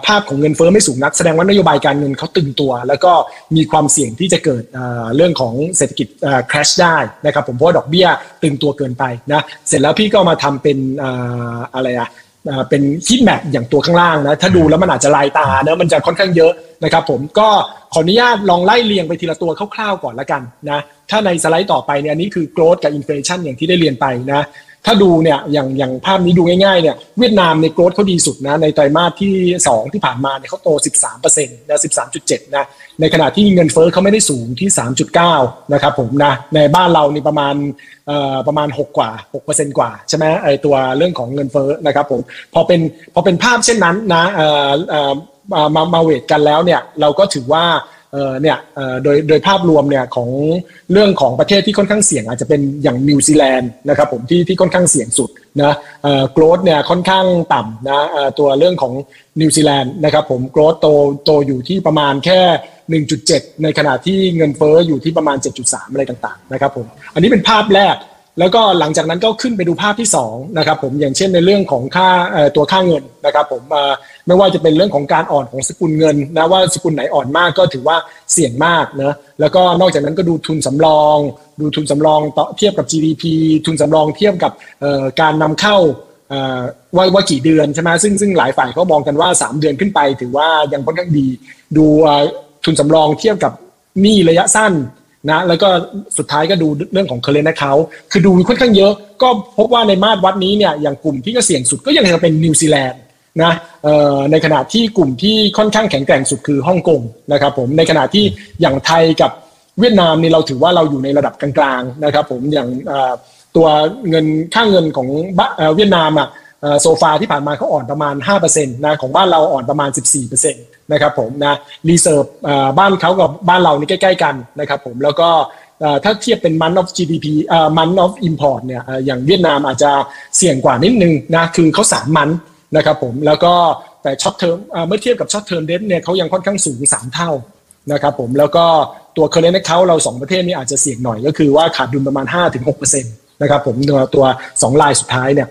[SPEAKER 2] ภาพของเงินเฟ้อไม่สูงนัก แสดงว่านโยบายการเงินเขาตึงตัว แล้วก็มีความเสี่ยงที่จะเกิดเรื่องของเศรษฐกิจ crash ได้นะครับผมเพราะดอกเบี้ยตึงตัวเกินไปนะเสร็จแล้วพี่ก็มาทำเป็นอะไรอะ เป็นฮิตแมปอย่างตัวข้างล่างนะถ้าดูแล้วมันอาจจะลายตาเนะมันจะค่อนข้างเยอะนะครับผมก็ขออนุญาตลองไล่เรียงไปทีละตัวคร่าวๆก่อนละกันนะถ้าในสไลด์ต่อไปเนี่ยอันนี้คือ growth กับ inflation อย่างที่ได้เรียนไปนะ ถ้าดูเนี่ยอย่างอย่างภาพนี้ดูง่ายๆเนี่ยเวียดนามในโกรธเขาดีสุดนะในไตรมาสที่ 2 ที่ผ่านมาเนี่ยเขาโต 13%นะ13.7นะในขณะที่เงินเฟ้อเขาไม่ได้สูงที่ 3.9นะครับผมนะในบ้านเรานี่ประมาณเอ่อประมาณ 6 กว่า 6%กว่าใช่ไหมไอตัวเรื่องของเงินเฟ้อนะครับผมพอเป็นพอเป็นภาพเช่นนั้นนะเอ่อเอ่อมามาเวทกันแล้วเนี่ยเราก็ถือว่า เออเนี่ยโดยโดยภาพรวมเนี่ยของเรื่องของประเทศที่ค่อนข้างเสี่ยงอาจจะเป็นอย่างนิวซีแลนด์นะครับผมที่ที่ค่อนข้างเสี่ยงสุดนะเอ่อโกรดเนี่ยค่อนข้างต่ำนะตัวเรื่องของนิวซีแลนด์นะครับผมโกรดโตโตอยู่ที่ประมาณแค่ 1.7 ในขณะที่เงินเฟ้ออยู่ที่ประมาณ 7.3 อะไรต่างๆนะครับผมอันนี้เป็นภาพแรก แล้วก็หลังจากนั้นก็ขึ้นไปดูภาพที่2นะครับผมอย่างเช่นในเรื่องของค่าตัวค่าเงินนะครับผมไม่ว่าจะเป็นเรื่องของการอ่อนของสกุลเงินนะว่าสกุลไหนอ่อนมากก็ถือว่าเสี่ยงมากนะแล้วก็นอกจากนั้นก็ดูทุนสำรอง ดูทุนสำรองเทียบกับ GDP ทุนสำรองเทียบกับการนำเข้าว่าว่ากี่เดือนใช่ไหมซึ่งซึ่งหลายฝ่ายเขามองกันว่า 3 เดือนขึ้นไป ถือว่ายังค่อนข้างดี ดูทุนสำรองเทียบกับหนี้ระยะสั้น นะแล้วก็สุดท้ายก็ดูเรื่องของเคเรนต์เขาคือดูค่อนข้างเยอะ ก็พบว่าในมาตรวัดนี้เนี่ยอย่างกลุ่มที่ก็เสี่ยงสุดก็ยังจะเป็นนิวซีแลนด์นะในขณะที่กลุ่มที่ค่อนข้างแข็งแกร่งสุดคือฮ่องกงนะครับผมในขณะที่อย่างไทยกับเวียดนามนี่เราถือว่าเราอยู่ในระดับกลางๆนะครับผมอย่างตัวเงินค่าเงินของเวียดนามอะ โซฟาที่ผ่านมาเขาอ่อนประมาณ5%นะของบ้านเราอ่อนประมาณ 14%นะครับผมนะ reserve บ้านเขากับบ้านเรานี่ใกล้ ๆ กันนะครับผมแล้วก็ถ้าเทียบเป็นมัน of GDP month of import เนี่ยอย่างเวียดนามอาจจะเสี่ยงกว่านิดนึงนะคือเขาสาม month นะครับผมแล้วก็แต่ short term เมื่อเทียบกับ short term debt เนี่ยเขายังค่อนข้างสูง 3 เท่านะครับผมแล้วก็ตัว current account เรา 2 ประเทศนี่อาจจะเสี่ยงหน่อยก็คือว่าขาดดุลประมาณ 5-6%นะครับผมตัวตัว2ลายสุดท้ายเนี่ย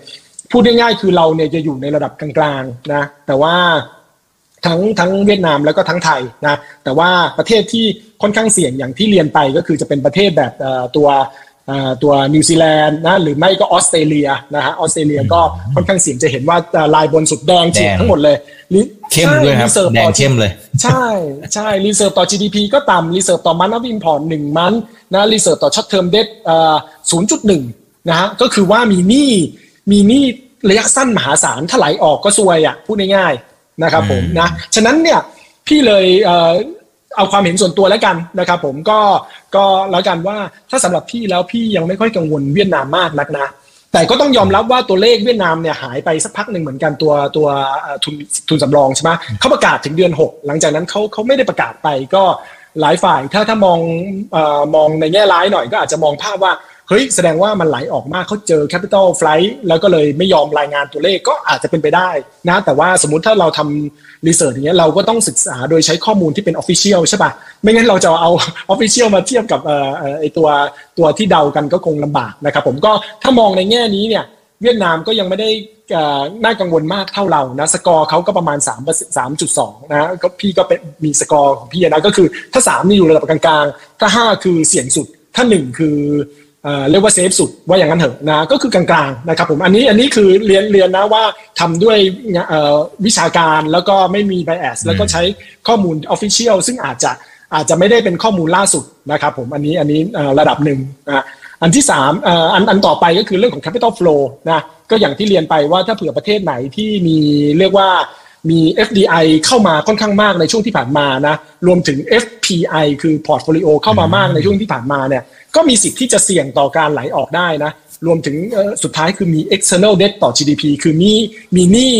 [SPEAKER 2] พูดง่ายๆคือเราเนี่ยจะอยู่ในระดับกลางๆนะแต่ว่าทั้งทั้งเวียดนามแล้วก็ทั้งไทยนะแต่ว่าประเทศที่ค่อนข้างเสี่ยงอย่างที่เรียนไปก็คือจะเป็นประเทศแบบตัวตัวนิวซีแลนด์นะหรือไม่ก็ออสเตรเลียนะฮะออสเตรเลียก็ค่อนข้างเสี่ยงจะเห็นว่าลายบนสุดแดงฉีดทั้งหมดเลย
[SPEAKER 1] เข้มเลยครับแดงเข้มเลย
[SPEAKER 2] ใช่ใช่ reserve ต่อ GDP ก็ต่ำ reserve ต่อ month นับ import หนึ่ง month นะ reserve ต่อ short term debtศูนย์จุดหนึ่งนะฮะก็คือว่ามีหนี้ มีหนี้ระยะสั้นมหาศาลถ้าไหลออกก็ซวยอะพูดง่ายนะครับผมนะฉะนั้นเนี่ยพี่เลยเอาความเห็นส่วนตัวแล้วกันนะครับผมก็ก็แล้วกันว่าถ้าสำหรับพี่แล้วพี่ยังไม่ค่อยกังวลเวียดนามมากนักนะแต่ก็ต้องยอมรับว่าตัวเลขเวียดนามเนี่ยหายไปสักพักหนึ่งเหมือนกันตัวตัวทุนทุนสำรองใช่ไหมเขาประกาศถึงเดือน 6 หลังจากนั้นเขาเขาไม่ได้ประกาศไปก็หลายฝ่ายถ้าถ้ามองอมองในแง่ร้ายหน่อยก็อาจจะมองภาพว่า เฮ้ยแสดงว่ามันไหลออกมากเขาเจอ capital flight แล้วก็เลยไม่ยอมรายงานตัวเลขก็อาจจะเป็นไปได้นะแต่ว่าสมมติถ้าเราทำรีเสิร์ชอย่างเงี้ยเราก็ต้องศึกษาโดยใช้ข้อมูลที่เป็น official ใช่ปะไม่งั้นเราจะเอา official มาเทียบกับไอตัวตัวที่เดากันก็คงลำบากนะครับผมก็ถ้ามองในแง่นี้เนี่ยเวียดนามก็ยังไม่ได้น่ากังวลมากเท่าเรานะสกอร์เขาก็ประมาณ 3 3.2นะก็พี่ก็เป็นมีสกอร์ของพี่นะก็คือถ้า 3 นี่อยู่ระดับกลางๆ ถ้า 5 คือเสี่ยงสุดถ้า 1 คือ เรียกว่า safe สุดว่าอย่างนั้นเถอะนะก็คือกลางๆนะครับผมอันนี้อันนี้คือเรียนเรียนนะว่าทำด้วยวิชาการแล้วก็ไม่มี bias แล้วก็ใช้ข้อมูล official ซึ่งอาจจะอาจจะไม่ได้เป็นข้อมูลล่าสุดนะครับผมอันนี้อันนี้ระดับหนึ่งนะอันที่สามอันอันต่อไปก็คือเรื่องของ capital flow นะก็อย่างที่เรียนไปว่าถ้าเผื่อประเทศไหนที่มีเรียกว่า มี FDI เข้ามาค่อนข้างมากในช่วงที่ผ่านมานะรวมถึง FPI คือ portfolio เข้ามามากในช่วงที่ผ่านมาเนี่ยก็มีสิทธิ์ที่จะเสี่ยงต่อการไหลออกได้นะรวมถึงสุดท้ายคือมี external debt ต่อ GDP คือมีมีหนี้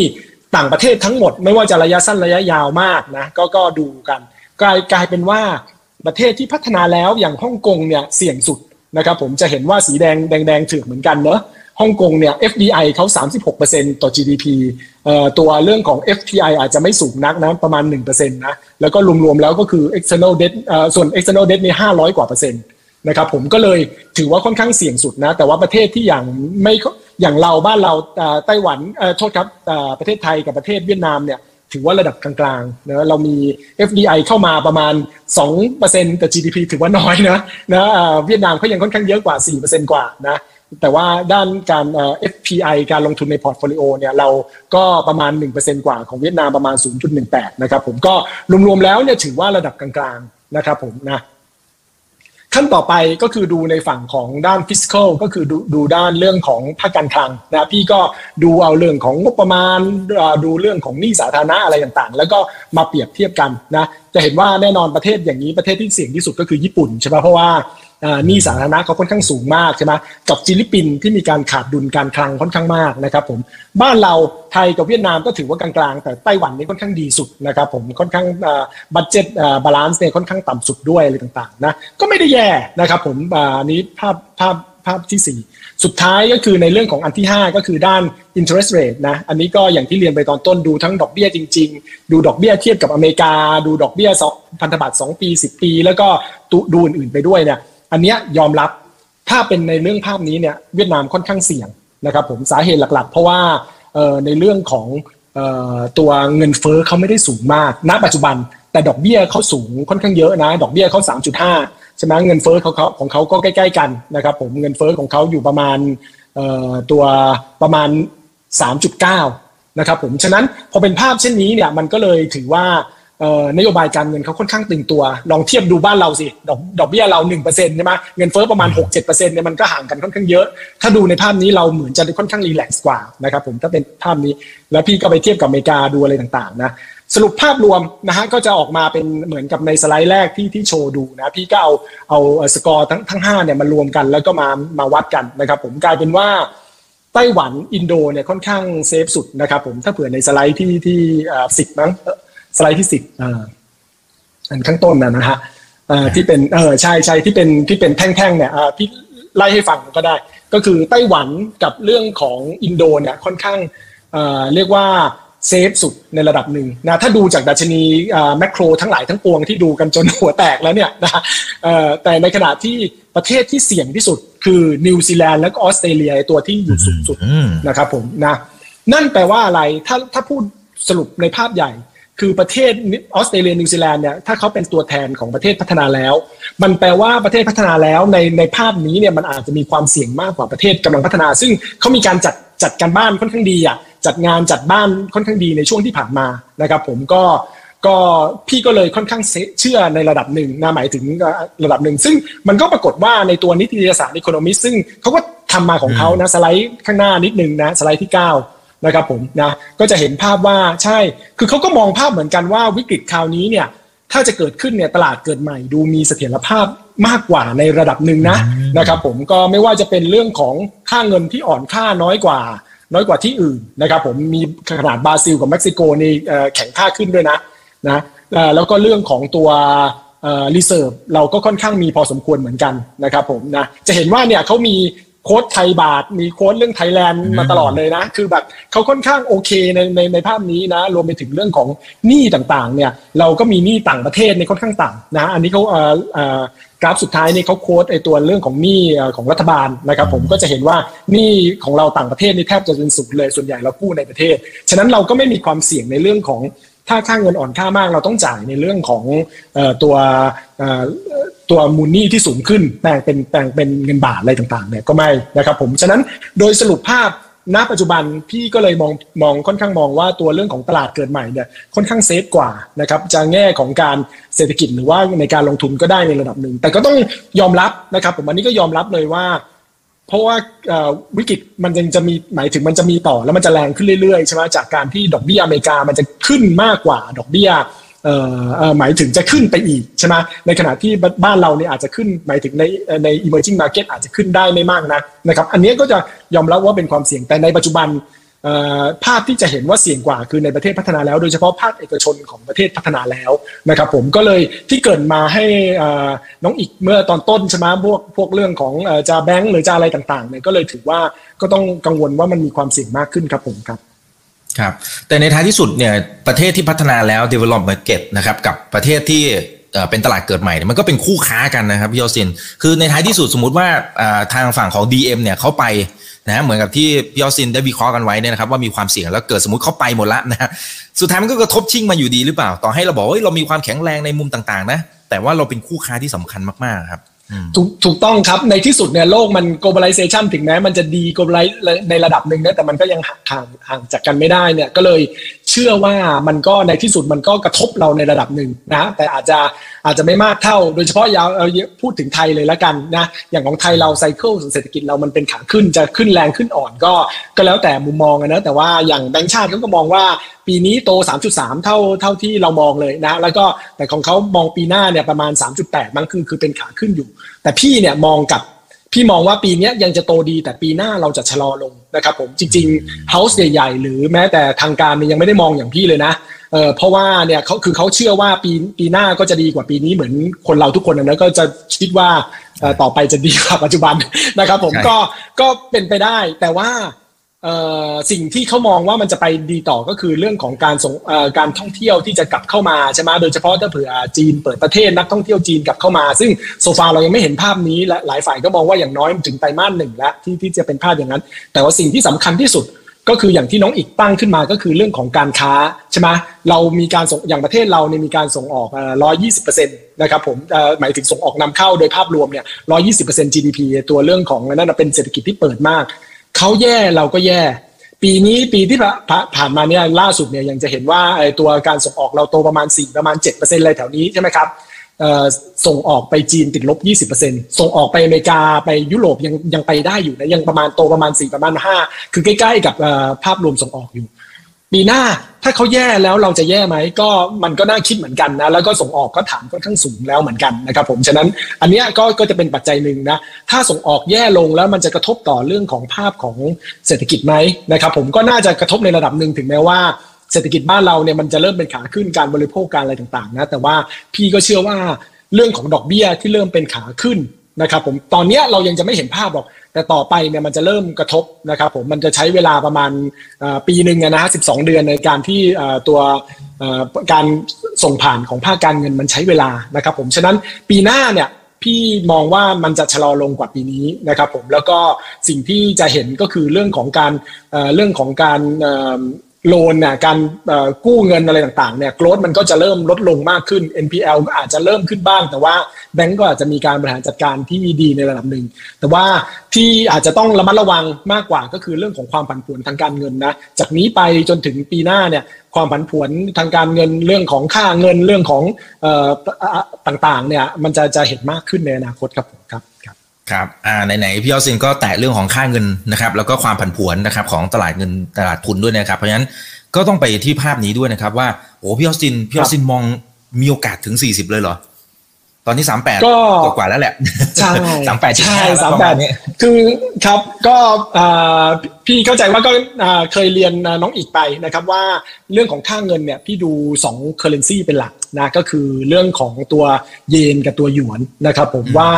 [SPEAKER 2] ต่างประเทศทั้งหมด ไม่ว่าจะระยะสั้นระยะยาวมากนะก็ก็ดูกัน กลายกลายเป็นว่าประเทศที่พัฒนาแล้วอย่างฮ่องกงเนี่ยเสี่ยงสุดนะครับผมจะเห็นว่าสีแดงแดงแดงถือเหมือนกันเนอะ ฮ่องกงเนี่ย FDI เขา 36%ต่อ GDP ตัวเรื่องของ FPI อาจจะไม่สูงนักนะประมาณ 1%นะแล้วก็รวมๆแล้วก็คือ external debt ส่วน external debt นี่500 กว่าเปอร์เซ็นต์นะครับผมก็เลยถือว่าค่อนข้างเสี่ยงสุดนะ แต่ว่าประเทศที่อย่างไม่อย่างเราบ้านเราไต้หวันโทษครับประเทศไทยกับประเทศเวียดนามเนี่ยถือว่าระดับกลางๆนะเรามี FDI เข้ามาประมาณ 2%ต่อ GDP ถือว่าน้อยนะนะเวียดนามเขายังค่อนข้างเยอะกว่า 4%กว่านะ แต่ว่าด้านการ FPI การลงทุนใน portfolio เนี่ยเราก็ประมาณ 1%กว่าของเวียดนามประมาณ 0.18 นะครับผมก็รวมๆแล้วเนี่ยถือว่าระดับกลางๆนะครับผมนะขั้นต่อไปก็คือดูในฝั่งของด้าน fiscal ก็คือดูดูด้านเรื่องของภาคการคลังนะพี่ก็ดูเอาเรื่องของงบประมาณดูเรื่องของหนี้สาธารณะอะไรต่างๆ แล้วก็มาเปรียบเทียบกันนะจะเห็นว่าแน่นอนประเทศอย่างนี้ประเทศที่เสี่ยงที่สุดก็คือญี่ปุ่นใช่ไหมเพราะว่า หนี้สาธารณะเขาค่อนข้างสูงมากใช่ไหมกับฟิลิปปินส์ที่มีการขาดดุลการคลังค่อนข้างมากนะครับผมบ้านเราไทยกับเวียดนามก็ถือว่ากลางๆ แต่ไต้หวันนี่ค่อนข้างดีสุดนะครับผมค่อนข้าง budget balance เนี่ยค่อนข้างต่ำสุดด้วยอะไรต่างๆนะก็ไม่ได้แย่นะครับผมอันนี้ภาพภาพภาพที่ 4 สุดท้ายก็คือในเรื่องของอันที่ 5 ก็คือด้าน interest rate นะ อันนี้ก็อย่างที่เรียนไปตอนต้นดูทั้งดอกเบี้ยจริง ๆ ดูดอกเบี้ยเทียบกับอเมริกา ดูดอกเบี้ยพันธบัตร2ปี 10 ปี แล้วก็ดูอื่นๆไปด้วยเนี่ย อันนี้ยอมรับถ้าเป็นในเรื่องภาพนี้เนี่ยเวียดนามค่อนข้างเสี่ยงนะครับผมสาเหตุหลักๆ เพราะว่าในเรื่องของตัวเงินเฟ้อเขาไม่ได้สูงมาก ณ ปัจจุบัน แต่ดอกเบี้ยเขาสูงค่อนข้างเยอะนะ ดอกเบี้ยเขา 3.5 ใช่ไหมเงินเฟ้อเขาของเขาก็ใกล้ ๆ กันนะครับผมเงินเฟ้อของเขาอยู่ประมาณตัวประมาณ 3.9 นะครับผม ฉะนั้นพอเป็นภาพเช่นนี้เนี่ยมันก็เลยถือว่า นโยบายการเงินเขาค่อนข้างตึงตัว ลองเทียบดูบ้านเราสิ ดอกดอกเบี้ยเราหนึ่งเปอร์เซ็นต์ใช่ไหมเงินเฟ้อประมาณหกเจ็ดเปอร์เซ็นต์เนี่ยมันก็ห่างกันค่อนข้างเยอะ ถ้าดูในภาพนี้เราเหมือนจะค่อนข้าง relax กว่านะครับผมถ้าเป็นภาพนี้ แล้วพี่ก็ไปเทียบกับอเมริกาดูอะไรต่างๆนะสรุปภาพรวมนะฮะก็จะออกมาเป็นเหมือนกับในสไลด์แรกที่ที่โชว์ดูนะพี่ก็เอาเอาสกอร์ทั้งทั้งห้าเนี่ยมารวมกันแล้วก็มามาวัดกันนะครับผมกลายเป็นว่าไต้หวันอินโดเนี่ยค่อนข้าง safe สุดนะครับผมถ้าเผื่อในสไลด์ที่ที่สิบมั้ง สไลด์ที่สิบอ่าอันข้างต้นนะนะฮะที่เป็นเออใช่ใช่ที่เป็นที่เป็นแท่งๆเนี่ยพี่ไล่ให้ฟังก็ได้ ก็คือไต้หวันกับเรื่องของอินโดเนี่ยค่อนข้างเรียกว่า safe สุดในระดับหนึ่งนะถ้าดูจากดัชนีmacro ทั้งหลายทั้งปวงที่ดูกันจนหัวแตกแล้วเนี่ยนะแต่ในขณะที่ประเทศที่เสี่ยงที่สุด คือนิวซีแลนด์และก็ออสเตรเลียตัวที่อยู่สูงสุดนะครับผมนะนั่นแปลว่าอะไรถ้าถ้าพูดสรุปในภาพใหญ่ คือประเทศออสเตรเลียนิวซีแลนด์เนี่ยถ้าเขาเป็นตัวแทนของประเทศพัฒนาแล้ว มันแปลว่าประเทศพัฒนาแล้วในในภาพนี้เนี่ยมันอาจจะมีความเสี่ยงมากกว่าประเทศกำลังพัฒนา ซึ่งเขามีการจัดจัดการบ้านค่อนข้างดีอะจัดงานจัดบ้านค่อนข้างดีในช่วงที่ผ่านมานะครับ ผมก็ก็พี่ก็เลยค่อนข้างเชื่อในระดับหนึ่งนะหมายถึงระดับหนึ่ง ซึ่งมันก็ปรากฏว่าในตัวนิติศาสตร์อีโคโนมิสซึ่งเขาก็ทำมาของเขานะสไลด์ข้างหน้านิดนึงนะสไลด์ที่ 9 นะครับผมนะก็จะเห็นภาพว่าใช่ คือเขาก็มองภาพเหมือนกันว่าวิกฤตคราวนี้เนี่ยถ้าจะเกิดขึ้นเนี่ยตลาดเกิดใหม่ดูมีเสถียรภาพมากกว่าในระดับหนึ่งนะนะครับผมก็ไม่ว่าจะเป็นเรื่องของค่าเงินที่อ่อนค่าน้อยกว่า น้อยกว่าที่อื่นนะครับผมมีขนาดบราซิลกับเม็กซิโกนี่แข็งค่าขึ้นด้วยนะนะแล้วก็เรื่องของตัว reserve เราก็ค่อนข้างมีพอสมควรเหมือนกันนะครับผมนะจะเห็นว่าเนี่ยเขามี quote ไทยบาท มี quote เรื่องไทยแลนด์มาตลอดเลยนะ คือแบบเขาค่อนข้างโอเคในในในภาพนี้นะ รวมไปถึงเรื่องของหนี้ต่างๆ เนี่ย เราก็มีหนี้ต่างประเทศในค่อนข้างต่ำนะ อันนี้เขาเอ่อเอ่อกราฟสุดท้ายนี่เขาโค้ดไอตัวเรื่องของหนี้ของรัฐบาลนะครับ ผมก็จะเห็นว่าหนี้ของเราต่างประเทศนี่แทบจะเป็นศูนย์เลยส่วนใหญ่เรากู้ในประเทศ ฉะนั้นเราก็ไม่มีความเสี่ยงในเรื่องของ ถ้าค่าเงินอ่อนค่ามากเราต้องจ่ายในเรื่องของตัวตัวมูลนี้ที่สูงขึ้นแปลงเป็นแปลงเป็นเงินบาทอะไรต่างๆเนี่ยก็ไม่นะครับผมฉะนั้นโดยสรุปภาพณปัจจุบันพี่ก็เลยมองมองค่อนข้างมองว่าตัวเรื่องของตลาดเกิดใหม่เนี่ยค่อนข้างเซฟกว่านะครับจะแง่ของการเศรษฐกิจหรือว่าในการลงทุนก็ได้ในระดับหนึ่ง แต่ก็ต้องยอมรับนะครับผมอันนี้ก็ยอมรับเลยว่า เพราะว่าวิกฤตมันยังจะมีหมายถึงมันจะมีต่อแล้วมันจะแรงขึ้นเรื่อยๆใช่ไหมจากการที่ดอกเบี้ยอเมริกามันจะขึ้นมากกว่าดอกเบี้ยหมายถึงจะขึ้นไปอีกใช่ไหมในขณะที่บ้านเราเนี่ยอาจจะขึ้นหมายถึงในใน emerging market อาจจะขึ้นได้ไม่มากนะนะครับ อันนี้ก็จะยอมรับว่าเป็นความเสี่ยงแต่ในปัจจุบัน ภาพที่จะเห็นว่าเสี่ยงกว่าคือในประเทศพัฒนาแล้ว โดยเฉพาะภาคเอกชนของประเทศพัฒนาแล้วนะครับผมก็เลยที่เกิดมาให้น้องอีกเมื่อตอนต้นใช่ไหมพวกพวกเรื่องของจะแบงก์หรือจะอะไรต่างๆเนี่ยก็เลยถือว่าก็ต้องกังวลว่ามันมีความเสี่ยงมากขึ้นครับผมครับ
[SPEAKER 1] ครับแต่ในท้ายที่สุดเนี่ยประเทศที่พัฒนาแล้ว develop market นะครับกับประเทศที่ เป็นตลาดเกิดใหม่มันก็เป็นคู่ค้ากันนะครับพี่ยอสินคือในท้ายที่สุดสมมุติว่าทางฝั่งของ DM เนี่ยเขาไปนะเหมือนกับที่พี่ยอสินได้วิเคราะห์กันไว้เนี่ยนะครับว่ามีความเสี่ยงแล้วเกิดสมมติเขาไปหมดละนะสุดท้ายมันก็กระทบชิงมาอยู่ดีหรือเปล่า ต่อให้เราบอกว่าเรามีความแข็งแรงในมุมต่างๆนะแต่ว่าเราเป็นคู่ค้าที่สำคัญมากๆครับ
[SPEAKER 2] ถูกถูกต้องครับในที่สุดเนี่ยโลกมัน globalization ถึงแม้มันจะดี globalize ในระดับหนึ่งนะแต่มันก็ยังห่างห่างจากกันไม่ได้เนี่ยก็เลยเชื่อว่ามันก็ในที่สุดมันก็กระทบเราในระดับหนึ่งนะแต่อาจจะ อาจจะไม่มากเท่า โดยเฉพาะยาวพูดถึงไทยเลยละกันนะอย่างของไทยเราไซเคิลเศรษฐกิจเรามันเป็นขาขึ้นจะขึ้นแรงขึ้นอ่อนก็ก็แล้วแต่มุมมองนะแต่ว่าอย่างแบงค์ชาติเขาก็มองว่าปีนี้โต 3.3 เท่าเท่าที่เรามองเลยนะ แล้วก็แต่ของเขามองปีหน้าเนี่ยประมาณ 3.8 มันคือคือเป็นขาขึ้นอยู่ แต่พี่เนี่ยมองกับพี่มองว่าปีนี้ยังจะโตดีแต่ปีหน้าเราจะชะลอลงนะครับผมจริงๆเฮาส์ใหญ่ๆ หรือแม้แต่ทางการยังไม่ได้มองอย่างพี่เลยนะ เออเพราะว่าเนี่ยเขาคือเขาเชื่อว่าปีปีหน้าก็จะดีกว่าปีนี้เหมือนคนเราทุกคนนะก็จะคิดว่าต่อไปจะดีกว่าปัจจุบันนะครับ ผมก็ก็เป็นไปได้ แต่ว่าสิ่งที่เขามองว่ามันจะไปดีต่อก็คือเรื่องของการส่งการท่องเที่ยวที่จะกลับเข้ามาใช่ไหมโดยเฉพาะถ้าเผื่อจีนเปิดประเทศนักท่องเที่ยวจีนกลับเข้ามา ซึ่งโซฟาเรายังไม่เห็นภาพนี้และหลายฝ่ายก็มองว่าอย่างน้อยถึงไตรมาสหนึ่งแล้วที่ที่จะเป็นภาพอย่างนั้น แต่ว่าสิ่งที่สำคัญที่สุด ก็คืออย่างที่น้องอีกตั้งขึ้นมาก็คือเรื่องของการค้าใช่ไหมเรามีการส่งอย่างประเทศเราเนี่ยมีการส่งออกร้อยยี่สิบเปอร์เซ็นต์นะครับผมหมายถึงส่งออกนำเข้าโดยภาพรวมเนี่ยร้อยยี่สิบเปอร์เซ็นต์ GDP ตัวเรื่องของนั่นเป็นเศรษฐกิจที่เปิดมาก เขาแย่เราก็แย่ ปีนี้ปีที่ผ่านมาเนี่ยล่าสุดเนี่ยยังจะเห็นว่าตัวการส่งออกเราโตประมาณ4ประมาณ7%อะไรแถวนี้ใช่ไหมครับ ส่งออกไปจีนติดลบ 20%ส่งออกไปอเมริกาไปยุโรปยังยังไปได้อยู่นะยังประมาณโตประมาณ 4 ประมาณ 5 คือใกล้ ๆ กับภาพรวมส่งออกอยู่ปีหน้าถ้าเขาแย่แล้วเราจะแย่ไหมก็มันก็น่าคิดเหมือนกันนะแล้วก็ส่งออกก็ฐานค่อนข้างสูงแล้วเหมือนกันนะครับผมฉะนั้นอันนี้ก็ก็จะเป็นปัจจัยหนึ่งนะถ้าส่งออกแย่ลงแล้วมันจะกระทบต่อเรื่องของภาพของเศรษฐกิจไหมนะครับผมก็น่าจะกระทบในระดับหนึ่งถึงแม้ว่า เศรษฐกิจบ้านเราเนี่ยมันจะเริ่มเป็นขาขึ้นการบริโภคการอะไรต่างๆนะแต่ว่าพี่ก็เชื่อว่าเรื่องของดอกเบี้ยที่เริ่มเป็นขาขึ้นนะครับผมตอนนี้เรายังจะไม่เห็นภาพหรอก แต่ต่อไปเนี่ยมันจะเริ่มกระทบนะครับผมมันจะใช้เวลาประมาณปีหนึ่งนะฮะสิบสองเดือนในการที่ตัวการส่งผ่านของภาคการเงินมันใช้เวลานะครับผมฉะนั้นปีหน้าเนี่ยพี่มองว่ามันจะชะลอลงกว่าปีนี้นะครับผมแล้วก็สิ่งที่จะเห็นก็คือเรื่องของการเรื่องของการ โลนเนี่ยการกู้เงินอะไรต่างๆเนี่ยโกรดมันก็จะเริ่มลดลงมากขึ้น NPL ก็อาจจะเริ่มขึ้นบ้าง แต่ว่าแบงก์ก็อาจจะมีการบริหารจัดการที่ดีในระดับหนึ่ง แต่ว่าที่อาจจะต้องระมัดระวังมากกว่าก็คือเรื่องของความผันผวนทางการเงินนะจากนี้ไปจนถึงปีหน้าเนี่ยความผันผวนทางการเงินเรื่องของค่าเงินเรื่องของต่างๆเนี่ยมันจะจะเห็นมากขึ้นในอนาคตครับผมครับ
[SPEAKER 1] ครับอ่าไหนๆพี่ยอดซินก็แตะเรื่องของค่าเงินนะครับ แล้วก็ความผันผวนนะครับของตลาดเงินตลาดทุนด้วยนะครับ เพราะฉะนั้นก็ต้องไปที่ภาพนี้ด้วยนะครับ ว่าโอ้พี่ยอดซินพี่ยอดซินมองมีโอกาสถึง 40 เลยเหรอ ตอนนี้สามแปด
[SPEAKER 2] ก็
[SPEAKER 1] กว่าแล้วแหละ
[SPEAKER 2] ใช่
[SPEAKER 1] สามแปด
[SPEAKER 2] ใช่สามแปดคือครับก็อ่าพี่เข้าใจว่าก็อ่าเคยเรียนน้องอีกไปนะครับว่าเรื่องของค่าเงินเนี่ยพี่ดู2 currency เป็นหลักนะก็คือเรื่องของตัวเยนกับตัวหยวนนะครับผมว่า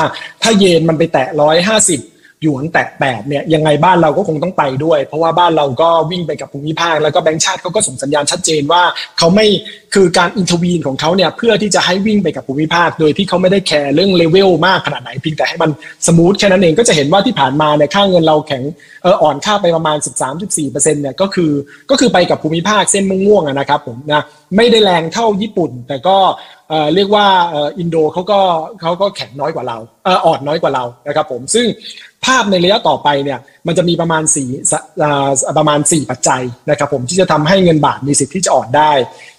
[SPEAKER 2] ถ้าเยนมันไปแตะร้อยห้าสิบ หยวนแตะแปดเนี่ยยังไงบ้านเราก็คงต้องไปด้วย เพราะว่าบ้านเราก็วิ่งไปกับภูมิภาค แล้วก็แบงก์ชาติเขาก็ส่งสัญญาณชัดเจนว่าเขาไม่คือการอินทวีนของเขาเนี่ยเพื่อที่จะให้วิ่งไปกับภูมิภาค โดยที่เขาไม่ได้แคร์เรื่องเลเวลมากขนาดไหนเพียงแต่ให้มันสมูทแค่นั้นเองก็จะเห็นว่าที่ผ่านมาเนี่ยค่าเงินเราแข็งเอออ่อนค่าไปประมาณ 13-14%เนี่ยก็คือก็คือไปกับภูมิภาคเส้นม่วงๆนะครับผมนะไม่ได้แรงเท่าญี่ปุ่น แต่ก็เรียกว่าอินโดเขาก็เขาก็แข็งน้อยกว่าเราอออ่อนน้อยกว่าเรานะครับผมซึ่ง ภาพในระยะต่อไปเนี่ยมันจะมีประมาณ4อ่ประมาณ 4 ปัจจัยนะครับผมที่จะทำให้เงินบาทมีสิทธิ์ที่จะอ่อนได้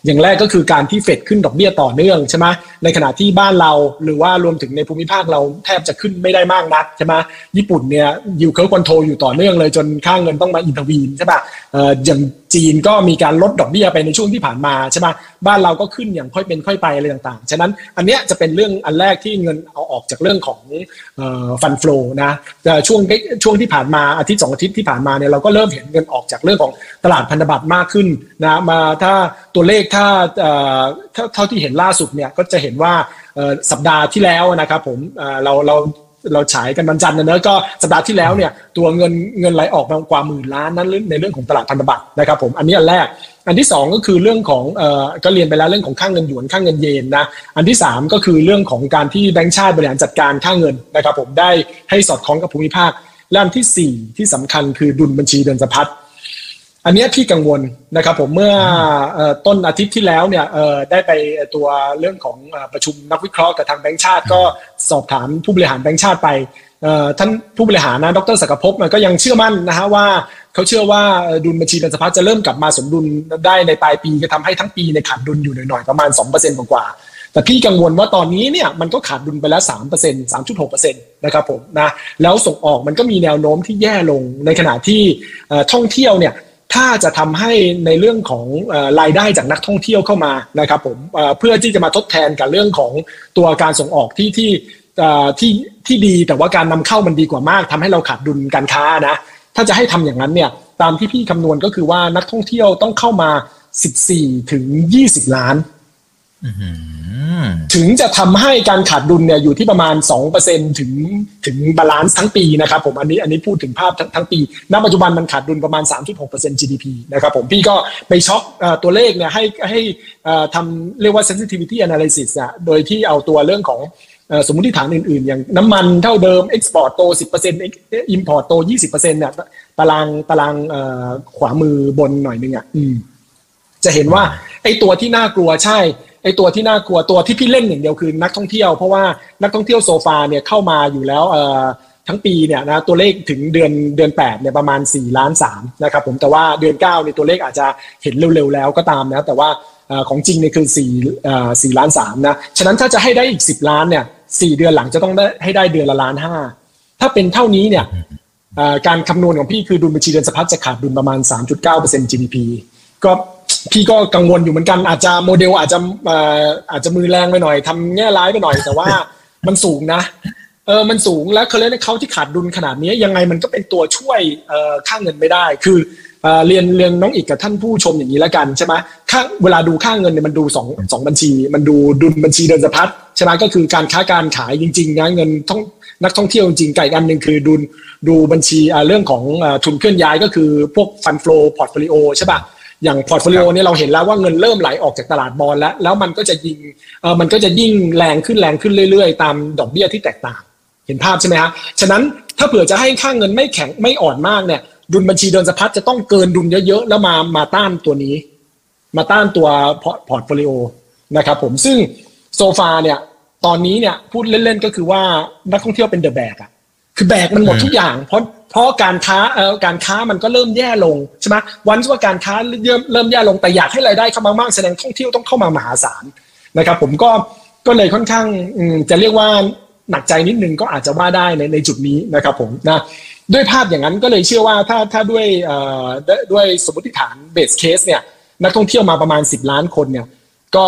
[SPEAKER 2] อย่างแรกก็คือการที่เฟดขึ้นดอกเบี้ยต่อเนื่องใช่ไหมในขณะที่บ้านเราหรือว่ารวมถึงในภูมิภาคเราแทบจะขึ้นไม่ได้มากนักใช่ไหมญี่ปุ่นเนี่ย yield curve control อยู่ต่อเนื่องเลยจนค่าเงินต้องมา intervene ใช่ปะเอ่ออย่างจีนก็มีการลดดอกเบี้ยไปในช่วงที่ผ่านมาใช่ไหมบ้านเราก็ขึ้นอย่างค่อยเป็นค่อยไปอะไรต่างๆ ฉะนั้นอันเนี้ยจะเป็นเรื่องอันแรกที่เงินเอาออกจากเรื่องของฟันฟลูนะช่วงช่วงที่ผ่านมาอาทิตย์สองอาทิตย์ที่ผ่านมาเนี่ยเราก็เริ่มเห็นเงินออกจากเรื่องของตลาดพันธบัตรมากขึ้นนะมาถ้าตัวเลขถ้าเท่าที่เห็นล่าสุดเนี่ยก็จะเห็นว่าสัปดาห์ที่แล้วนะครับผมเราเรา เราฉายกันวันจันทร์นะเนอะก็สัปดาห์ที่แล้วเนี่ยตัวเงินเงินไหลออกมากว่าหมื่นล้านนั้นในเรื่องของตลาดพันธบัตรนะครับผมอันนี้อันแรก อันที่ 2 ก็คือเรื่องของเอ่อก็เรียนไปแล้วเรื่องของค่างเงินหยวนค่างเงินเยนนะอันที่ 3 ก็คือเรื่องของการที่แบงก์ชาติบริหารจัดการค่างเงินนะครับผมได้ให้สอดคล้องกับภูมิภาคและอันที่ 4 ที่สำคัญคือดุลบัญชีเดินสะพัด อันนี้พี่กังวลนะครับผมเมื่อต้นอาทิตย์ที่แล้วเนี่ยได้ไปตัวเรื่องของประชุมนักวิเคราะห์กับทางแบงก์ชาติ ก็สอบถามผู้บริหารแบงก์ชาติไปท่านผู้บริหารนะดรศักดิ์ภพก็ยังเชื่อมั่นนะฮะว่าเขาเชื่อว่าดุลบัญชีเดินสะพัดจะเริ่มกลับมาสมดุลได้ในปลายปีจะทำให้ทั้งปีในขาดดุลอยู่หน่อยๆประมาณ 2%กว่าแต่พี่กังวลว่าตอนนี้เนี่ยมันก็ขาดดุลไปแล้ว 3% 3.6%นะครับผมนะแล้วส่งออกมันก็มีแนวโน้มที่แย่ลงในขณะที่ท่องเที่ยวเนี่ย ถ้าจะทำให้ในเรื่องของรายได้จากนักท่องเที่ยวเข้ามานะครับผมเพื่อที่จะมาทดแทนกับเรื่องของตัวการส่งออกที่ที่ที่ที่ดีแต่ว่าการนำเข้ามันดีกว่ามากทำให้เราขาดดุลการค้านะถ้าจะให้ทำอย่างนั้นเนี่ยตามที่พี่คำนวณก็คือว่านักท่องเที่ยวต้องเข้ามา 14 ถึง 20 ล้าน ถึงจะทำให้การขาดดุลเนี่ยอยู่ที่ประมาณ2%ถึงถึงบาลานซ์ทั้งปีนะครับผมอันนี้อันนี้พูดถึงภาพทั้งทั้งปี ณ ปัจจุบันมันขาดดุลประมาณ 3.6% GDP นะครับผมพี่ก็ไปช็อกตัวเลขเนี่ยให้ให้ทำเรียกว่า sensitivity analysis อะโดยที่เอาตัวเรื่องของสมมติฐานอื่นๆ อย่างน้ำมันเท่าเดิม export โต 10% import โต 20%เนี่ยตารางตารางขวามือบนหน่อยนึงอะจะเห็นว่าไอ้ตัวที่น่ากลัวใช่ ไอ้ตัวที่น่ากลัวตัวที่พี่เล่นอย่างเดียวคือนักท่องเที่ยวเพราะว่านักท่องเที่ยวโซฟาเนี่ยเข้ามาอยู่แล้วทั้งปีเนี่ยนะตัวเลขถึงเดือนเดือน8เนี่ยประมาณ4ล้าน3นะครับผมแต่ว่าเดือน9เนี่ยตัวเลขอาจจะเห็นเร็วๆแล้วก็ตามนะแต่ว่าของจริงเนี่ยคือ4 4ล้าน3นะฉะนั้นถ้าจะให้ได้อีก 10 ล้านเนี่ยสี่เดือนหลังจะต้องได้ให้ได้เดือนละล้านห้าถ้าเป็นเท่านี้เนี่ยการคำนวณของพี่คือดุลบัญชีเดินสะพัดจะขาดดุลประมาณ 3.9% GDP ก็ พี่ก็กังวลอยู่เหมือนกันอาจจะโมเดลอาจจะอาจจะมือแรงไปหน่อยทำแง่ร้ายไปหน่อย แต่ว่ามันสูงนะเออมันสูงแล้วเขาเล่นเขาที่ขาดดุลขนาดนี้ยังไงมันก็เป็นตัวช่วยค่าเงินไม่ได้ คือเรียนเรียนน้องอีกกับท่านผู้ชมอย่างนี้แล้วกันใช่ไหมค่าเวลาดูค่าเงินเนี่ยมันดูสองสองบัญชี มันดูดุลบัญชีเดินสะพัดใช่ไหมก็คือการค้าการขายจริงๆนะเงินท่องนักท่องเที่ยวจริงๆอีกอันหนึ่งคือดูดูบัญชีเรื่องของทุนเคลื่อนย้ายก็คือพวก fund flow portfolio ใช่ป่ะ อย่าง portfolio เนี่ยเราเห็นแล้วว่าเงินเริ่มไหลออกจากตลาดบอนด์แล้ว แล้วมันก็จะยิงเออมันก็จะยิ่งแรงขึ้นแรงขึ้นเรื่อยๆ ตามดอกเบี้ยที่แตกต่าง เห็นภาพใช่ไหมฮะฉะนั้นถ้าเผื่อจะให้ค่าเงินไม่แข็งไม่อ่อนมากเนี่ยดุลบัญชีเดินสะพัดจะต้องเกินดุลเยอะๆแล้วมามาต้านตัวนี้ มาต้านตัว portfolio นะครับผมซึ่ง so far เนี่ยตอนนี้เนี่ยพูดเล่นๆก็คือว่านักท่องเที่ยวเป็น the แบกอะ คือแบกมันหมดทุกอย่าง เพราะเพราะการค้าเอ่อการค้ามันก็เริ่มแย่ลงใช่ไหมวันที่ว่าการค้าเริ่มเริ่มแย่ลงแต่อยากให้รายได้เข้ามามากแสดงท่องเที่ยวต้องเข้ามามหาศาลนะครับ ผมก็ก็เลยค่อนข้างจะเรียกว่าหนักใจนิดนึงก็อาจจะว่าได้ในในจุดนี้นะครับผมนะด้วยภาพอย่างนั้นก็เลยเชื่อว่าถ้าถ้าด้วยด้วยสมมติฐานเบสเคสเนี่ยนักท่องเที่ยวมาประมาณ 10 ล้านคนเนี่ย ก็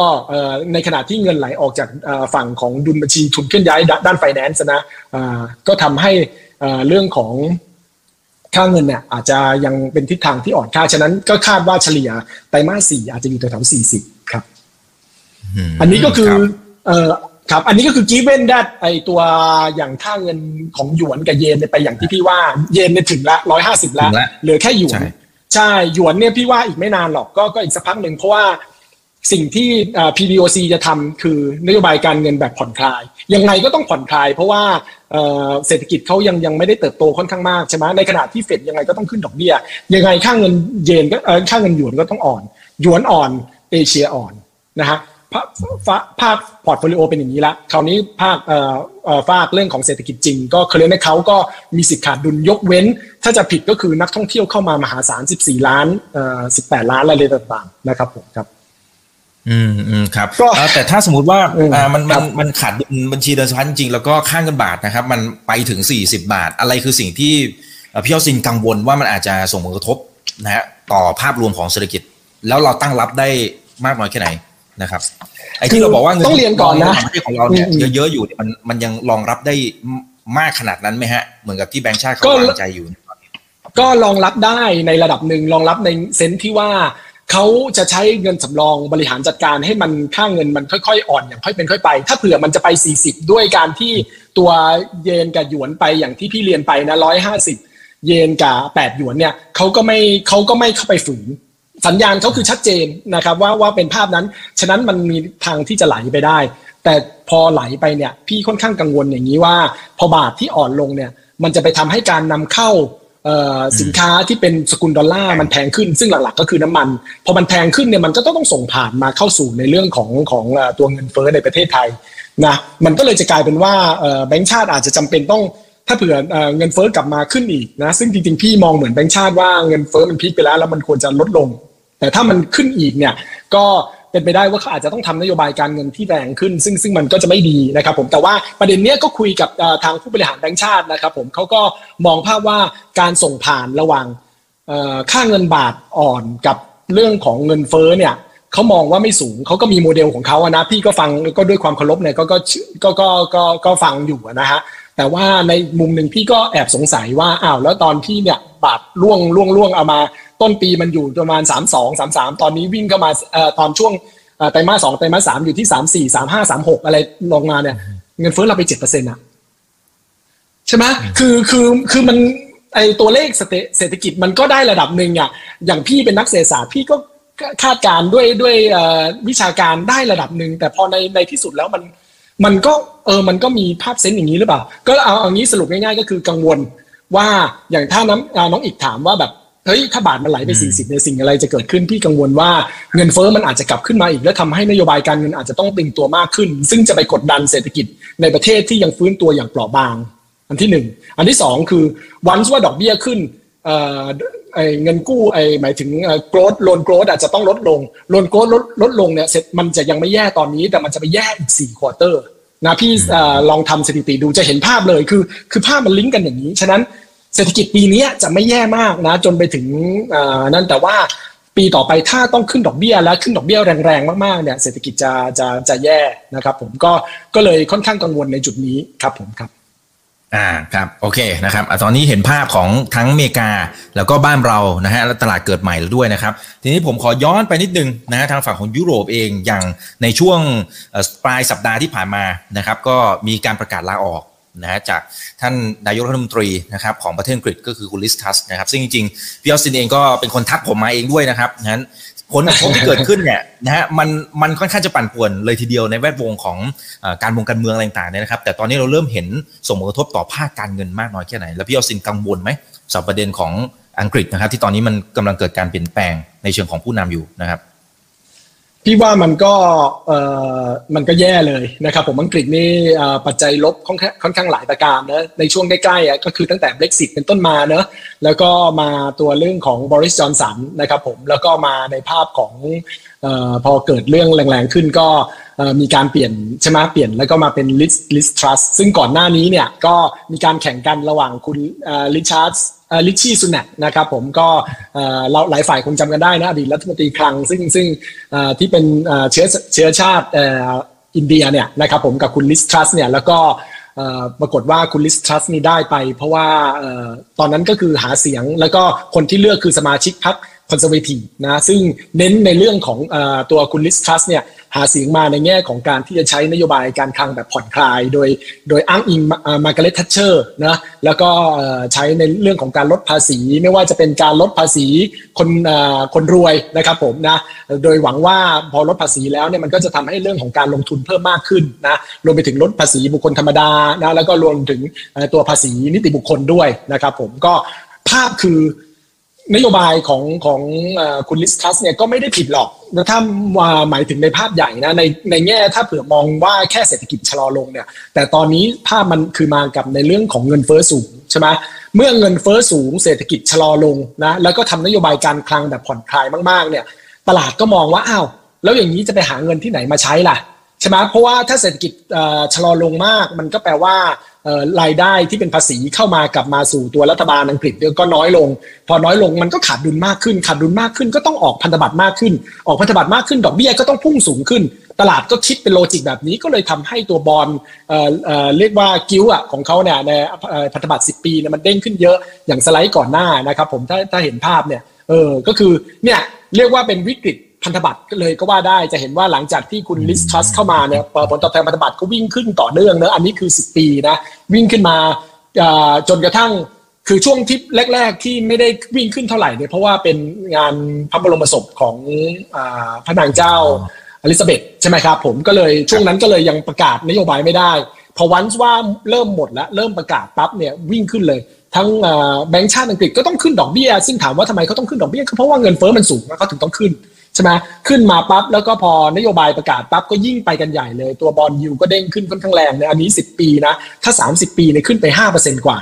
[SPEAKER 2] ในขณะที่เงินไหลออกจากฝั่งของดุลบัญชีทุนเคลื่อนย้ายด้านไฟแนนซ์นะก็ทำให้เรื่องของค่าเงินเนี่ยอาจจะยังเป็นทิศทางที่อ่อนค่า ฉะนั้นก็คาดว่าเฉลี่ยไตรมาสสี่อาจจะอยู่แถวๆสี่สิบครับ อันนี้ก็คือเอ่อครับ อันนี้ก็คือ given that ไอตัวอย่างค่าเงินของหยวนกับเยนไปอย่างที่พี่ว่าเยนเนี่ยถึงละร้อยห้าสิบแล้วเหลือแค่หยวน ใช่หยวนเนี่ยพี่ว่าอีกไม่นานหรอกก็ก็อีกสักพักหนึ่งเพราะว่า สิ่งที่ PBOC จะทำคือนโยบายการเงินแบบผ่อนคลาย ยังไงก็ต้องผ่อนคลาย เพราะว่าเศรษฐกิจเขายังยังไม่ได้เติบโตค่อนข้างมากใช่ไหมในขณะที่เฟดยังไงก็ต้องขึ้นดอกเบี้ย ยังไงค่าเงินเยนก็ค่าเงินหยวนก็ต้องอ่อนหยวนอ่อนเอเชียอ่อนนะฮะภาค portfolio เป็นอย่างนี้ละคราวนี้ภาคภาคเรื่องของเศรษฐกิจจริง ก็ clear ในเขาก็มีสิทธิ์ขาดดุลยกเว้น ถ้าจะผิดก็คือนักท่องเที่ยวเข้ามามหาศาล 14 ล้าน 18 ล้านอะไรต่างๆนะครับผมครับ
[SPEAKER 1] อืมอืมครับแต่ถ้าสมมติว่าอ่ามันมันมันขาดบัญชีเดินสะพันจริงแล้วก็ค่างเงินบาทนะครับ มันไปถึง 40 บาท อะไรคือสิ่งที่พี่ยอดซินกังวลว่ามันอาจจะส่งผลกระทบนะฮะต่อภาพรวมของเศรษฐกิจ แล้วเราตั้งรับได้มากน้อยแค่ไหนนะครับไอ้ที่เราบอกว่าเงิน
[SPEAKER 2] ต้องเรียนก่อนนะ
[SPEAKER 1] ของเราเนี่ยเยอะๆอยู่มันมันยังรองรับได้มากขนาดนั้นไหมฮะ เหมือนกับที่แบงค์ชาติเขาวางใจอยู่
[SPEAKER 2] ก็รองรับได้ในระดับหนึ่งรองรับในเซนที่ว่า เขาจะใช้เงินสำรองบริหารจัดการให้มันค่าเงินมันค่อยๆ อ่อนอย่างค่อยเป็นค่อยไป ถ้าเผื่อมันจะไป 40 ด้วยการที่ตัวเยนกับหยวนไปอย่างที่พี่เรียนไปนะร้อยห้าสิบเยนกับแปดหยวนเนี่ยเขาก็ไม่เขาก็ไม่เข้าไปฝืน สัญญาณเขาคือชัดเจนนะครับว่าว่าเป็นภาพนั้น ฉะนั้นมันมีทางที่จะไหลไปได้ แต่พอไหลไปเนี่ยพี่ค่อนข้างกังวลอย่างนี้ว่า พอบาทที่อ่อนลงเนี่ยมันจะไปทำให้การนำเข้า สินค้าที่เป็นสกุลดอลลาร์มันแพงขึ้นซึ่งหลักๆ ก็คือน้ำมันพอมันแพงขึ้นเนี่ยมันก็ต้องส่งผ่านมาเข้าสู่ในเรื่องของของตัวเงินเฟ้อในประเทศไทยนะมันก็เลยจะกลายเป็นว่าแบงก์ชาติอาจจะจำเป็นต้องถ้าเผื่อเงินเฟ้อกลับมาขึ้นอีกนะซึ่งจริงๆพี่มองเหมือนแบงก์ชาติว่าเงินเฟ้อมันพีคไปแล้วแล้วมันควรจะลดลง แต่ถ้ามันขึ้นอีกเนี่ยก็ เป็นไปได้ว่าเขาอาจจะต้องทำนโยบายการเงินที่แรงขึ้น ซึ่งซึ่งมันก็จะไม่ดีนะครับผมแต่ว่าประเด็นเนี้ยก็คุยกับทางผู้บริหารแบงก์ชาตินะครับผมเขาก็มองภาพว่าการส่งผ่านระหว่างค่าเงินบาทอ่อนกับเรื่องของเงินเฟ้อเนี่ยเขามองว่าไม่สูงเขาก็มีโมเดลของเขาอะนะพี่ก็ฟังก็ด้วยความเคารพเนี่ยก็ก็ก็ก็ก็ก็ฟังอยู่นะฮะแต่ว่าในมุมหนึ่งพี่ก็แอบสงสัยว่าอ้าวแล้วตอนที่เนี่ยบาทล่วงล่วงล่วงเอามา ต้นปีมันอยู่ประมาณสามสองสามสามตอนนี้วิ่งเข้ามาอตอนช่วงไตรมาสสองไตรมาสสามอยู่ที่สามสี่สามห้าสามหกอะไรลงมาเนี่ย เงินเฟ้อเราไปเจ็ดเปอร์เซ็นต์อะใช่ไหมคือคือคือมันไอตัวเลขเศรษฐกิจมันก็ได้ระดับหนึ่งอะอย่างพี่เป็นนักเศรษฐศาสตร์พี่ก็คาดการด้วยด้วยวิชาการได้ระดับหนึ่ง แต่พอในในที่สุดแล้วมันมันก็เออมันก็มีภาพเซนต์อย่างนี้หรือเปล่า ก็เอาเอางี้สรุปง่ายๆ ก็คือกังวลว่าอย่างถ้าน้ำน้องอีกถามว่าแบบ เฮ้ยถ้าบาทมันไหลไป 40ในสิ่งอะไรจะเกิดขึ้นพี่กังวลว่าเงินเฟ้อมันอาจจะกลับขึ้นมาอีก แล้วทำให้นโยบายการเงินอาจจะต้องตึงตัวมากขึ้น ซึ่งจะไปกดดันเศรษฐกิจในประเทศที่ยังฟื้นตัวอย่างเปราะบาง อันที่หนึ่งอันที่สองคือวันว่าดอกเบี้ยขึ้นเงินกู้ไอหมายถึง growth loan growth อาจจะต้องลดลง loan growth ลดลดลงเนี่ยเสร็จมันจะยังไม่แย่ตอนนี้ แต่มันจะไปแย่อีกสี่ quarter นะพี่ลองทำสถิติดูจะเห็นภาพเลยคือ คือภาพมันลิงก์กันอย่างนี้ฉะนั้น เศรษฐกิจปีนี้จะไม่แย่มากนะ จนไปถึงนั่นแต่ว่าปีต่อไปถ้าต้องขึ้นดอกเบี้ยแล้วขึ้นดอกเบี้ยแรงๆ มากๆเนี่ยเศรษฐกิจจะจะจะแย่นะครับ ผมก็ก็เลยค่อนข้างกังวลในจุดนี้ครับผมครับ
[SPEAKER 1] อ่าครับโอเคนะครับอตอนนี้เห็นภาพของทั้งอเมริกาแล้วก็บ้านเรานะฮะและตลาดเกิดใหม่แล้วด้วยนะครับ ทีนี้ผมขอย้อนไปนิดนึงนะฮะทางฝั่งของยุโรปเองอย่างในช่วงปลายสัปดาห์ที่ผ่านมานะครับ ก็มีการประกาศลาออก นะฮะจากท่านนายกรัฐมนตรีนะครับของประเทศอังกฤษก็คือคุณลิสทัสนะครับซึ่งจริงๆพี่ออสตินเองก็เป็นคนทักผมมาเองด้วยนะครับนั้นผลกระทบที่เกิดขึ้นเนี่ยนะฮะมันมันค่อนข้างจะปั่นป่วนเลยทีเดียวในแวดวงของการวงการเมืองอะไรต่างๆเนี่ยนะครับ แต่ตอนนี้เราเริ่มเห็นส่งผลกระทบต่อภาคการเงินมากน้อยแค่ไหน แล้วพี่ออสตินกังวลไหมสำหรับประเด็นของอังกฤษนะครับ ที่ตอนนี้มันกำลังเกิดการเปลี่ยนแปลงในเชิงของผู้นำอยู่นะครับ
[SPEAKER 2] พี่ว่ามันก็เอ่อมันก็แย่เลยนะครับ ผมอังกฤษนี่ปัจจัยลบค่อนข้างหลายประการนะในช่วงใกล้ๆอะก็คือตั้งแต่ Brexit เป็นต้นมาเนอะแล้วก็มาตัวเรื่องของบอริสจอห์นสันนะครับผมแล้วก็มาในภาพของเออพอเกิดเรื่องแรงๆขึ้นก็มีการเปลี่ยนใช่ไหมเปลี่ยนแล้วก็มาเป็นลิสลิสทรัสซึ่งก่อนหน้านี้เนี่ยก็มีการแข่งกันระหว่างคุณริชาร์ด ริชี่สุนัคนะครับผมก็เราหลายฝ่ายคงจำกันได้นะอดีตรัฐมนตรีคลังซึ่งซึ่งที่เป็นเชื้อเชื้อชาติอินเดียเนี่ยนะครับผมกับคุณลิสทรัสเนี่ยแล้วก็ปรากฏว่าคุณลิสทรัสนี่ได้ไป เพราะว่าตอนนั้นก็คือหาเสียงแล้วก็คนที่เลือกคือสมาชิกพรรค Conservative นะซึ่งเน้นในเรื่องของเออตัวคุณลิสทรัสเนี่ยหาเสียงมาในแง่ของการที่จะใช้นโยบายการคลังแบบผ่อนคลาย โดยโดยอ้างอิงมาร์กาเร็ตแทตเชอร์นะแล้วก็ใช้ในเรื่องของการลดภาษี ไม่ว่าจะเป็นการลดภาษีคนคนรวยนะครับผมนะโดยหวังว่าพอลดภาษีแล้วเนี่ยมันก็จะทำให้เรื่องของการลงทุนเพิ่มมากขึ้นนะรวมไปถึงลดภาษีบุคคลธรรมดานะแล้วก็รวมถึงตัวภาษีนิติบุคคลด้วยนะครับผมก็ภาพคือ นโยบายของของคุณลิสทัสเนี่ยก็ไม่ได้ผิดหรอกนะถ้าว่าหมายถึงในภาพใหญ่นะในในแง่ถ้าเผื่อมองว่าแค่เศรษฐกิจชะลอลงเนี่ย แต่ตอนนี้ภาพมันคือมากับในเรื่องของเงินเฟ้อสูงใช่ไหมเมื่อเงินเฟ้อสูงเศรษฐกิจชะลอลงนะแล้วก็ทำนโยบายการคลังแบบผ่อนคลายมากๆเนี่ย ตลาดก็มองว่าอ้าวแล้วอย่างนี้จะไปหาเงินที่ไหนมาใช้ล่ะใช่ไหมเพราะว่าถ้าเศรษฐกิจชะลอลงมาก มันก็แปลว่า รายได้ที่เป็นภาษีเข้ามากลับมาสู่ตัวรัฐบาลอังกฤษก็น้อยลง พอน้อยลงมันก็ขาดดุลมากขึ้น ขาดดุลมากขึ้นก็ต้องออกพันธบัตรมากขึ้น ออกพันธบัตรมากขึ้นดอกเบี้ยก็ต้องพุ่งสูงขึ้น ตลาดก็คิดเป็นโลจิกแบบนี้ก็เลยทำให้ตัวบอลเรียกว่ากิ้วอะของเขาเนี่ยในพันธบัตร10 ปีเนี่ยมันเด้งขึ้นเยอะอย่างสไลด์ก่อนหน้านะครับผมถ้าถ้าเห็นภาพเนี่ยเออก็คือเนี่ยเรียกว่าเป็นวิกฤต พันธบัตรเลยก็ว่าได้จะเห็นว่าหลังจากที่คุณลิสทัสเข้ามาเนี่ยผลตอบแทนพันธบัตรก็วิ่งขึ้นต่อเนื่องเนอะอันนี้คือ 10 ปีนะวิ่งขึ้นมาจนกระทั่งคือช่วงที่แรก ๆ ที่ไม่ได้วิ่งขึ้นเท่าไหร่เนี่ยเพราะว่าเป็นงานพระบรมศพของพระนางเจ้าอลิซาเบธใช่ไหมครับผมก็เลยช่วงนั้นก็เลยยังประกาศนโยบายไม่ได้ พอวันว่าเริ่มหมดแล้วเริ่มประกาศปั๊บเนี่ยวิ่งขึ้นเลย ทั้งแบงก์ชาติอังกฤษก็ต้องขึ้นดอกเบี้ยซึ่งถามว่าทำไมเขาต้องขึ้นดอกเบี้ยเพราะว่าเงินเฟ้อมันสูงเขาถึงต้องขึ้น ช่ไหมขึ้นมาปั๊บแล้วก็พอนโยบายประกาศปั๊บก็ยิ่งไปกันใหญ่เลย ตัวบอลยูก็เด้งขึ้นค่อนข้างแรงในอันนี้ 10 ปีนะ ถ้า 30 ปีเนี่ยขึ้นไป 5%กว่า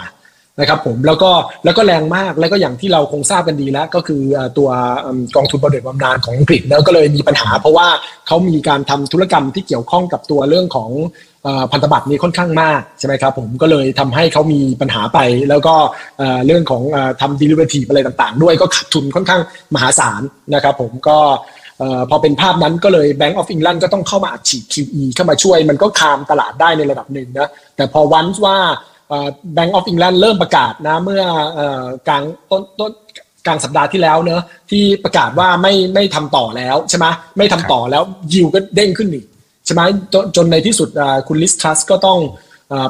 [SPEAKER 2] นะครับผมแล้วก็แล้วก็แรงมากแล้วก็อย่างที่เราคงทราบกันดีแล้ว ก็คือตัวกองทุนบำเหน็จบำนาญของอังกฤษแล้วก็เลยมีปัญหาเพราะว่าเขามีการทำธุรกรรมที่เกี่ยวข้องกับตัวเรื่องของ พันธบัตรนี้ค่อนข้างมากใช่ไหมครับผมก็เลยทำให้เขามีปัญหาไป แล้วก็เรื่องของทำดิลิเวอรี่อะไรต่างๆ ด้วยก็ขาดทุนค่อนข้างมหาศาลนะครับผมก็พอเป็นภาพนั้นก็เลย Bank of England ก็ต้องเข้ามาอัดฉีด QE เข้ามาช่วยมันก็คามตลาดได้ในระดับหนึ่งนะแต่พอวันว่า Bank of England เริ่มประกาศนะเมื่อกลางต้นต้นกลางสัปดาห์ที่แล้วเนอะที่ประกาศว่าไม่ไม่ทำต่อแล้วใช่ไหมไม่ทำต่อแล้วยิวก็เด้งขึ้นอีก ใช่ไหมจนในที่สุดคุณลิสทรัสก็ต้อง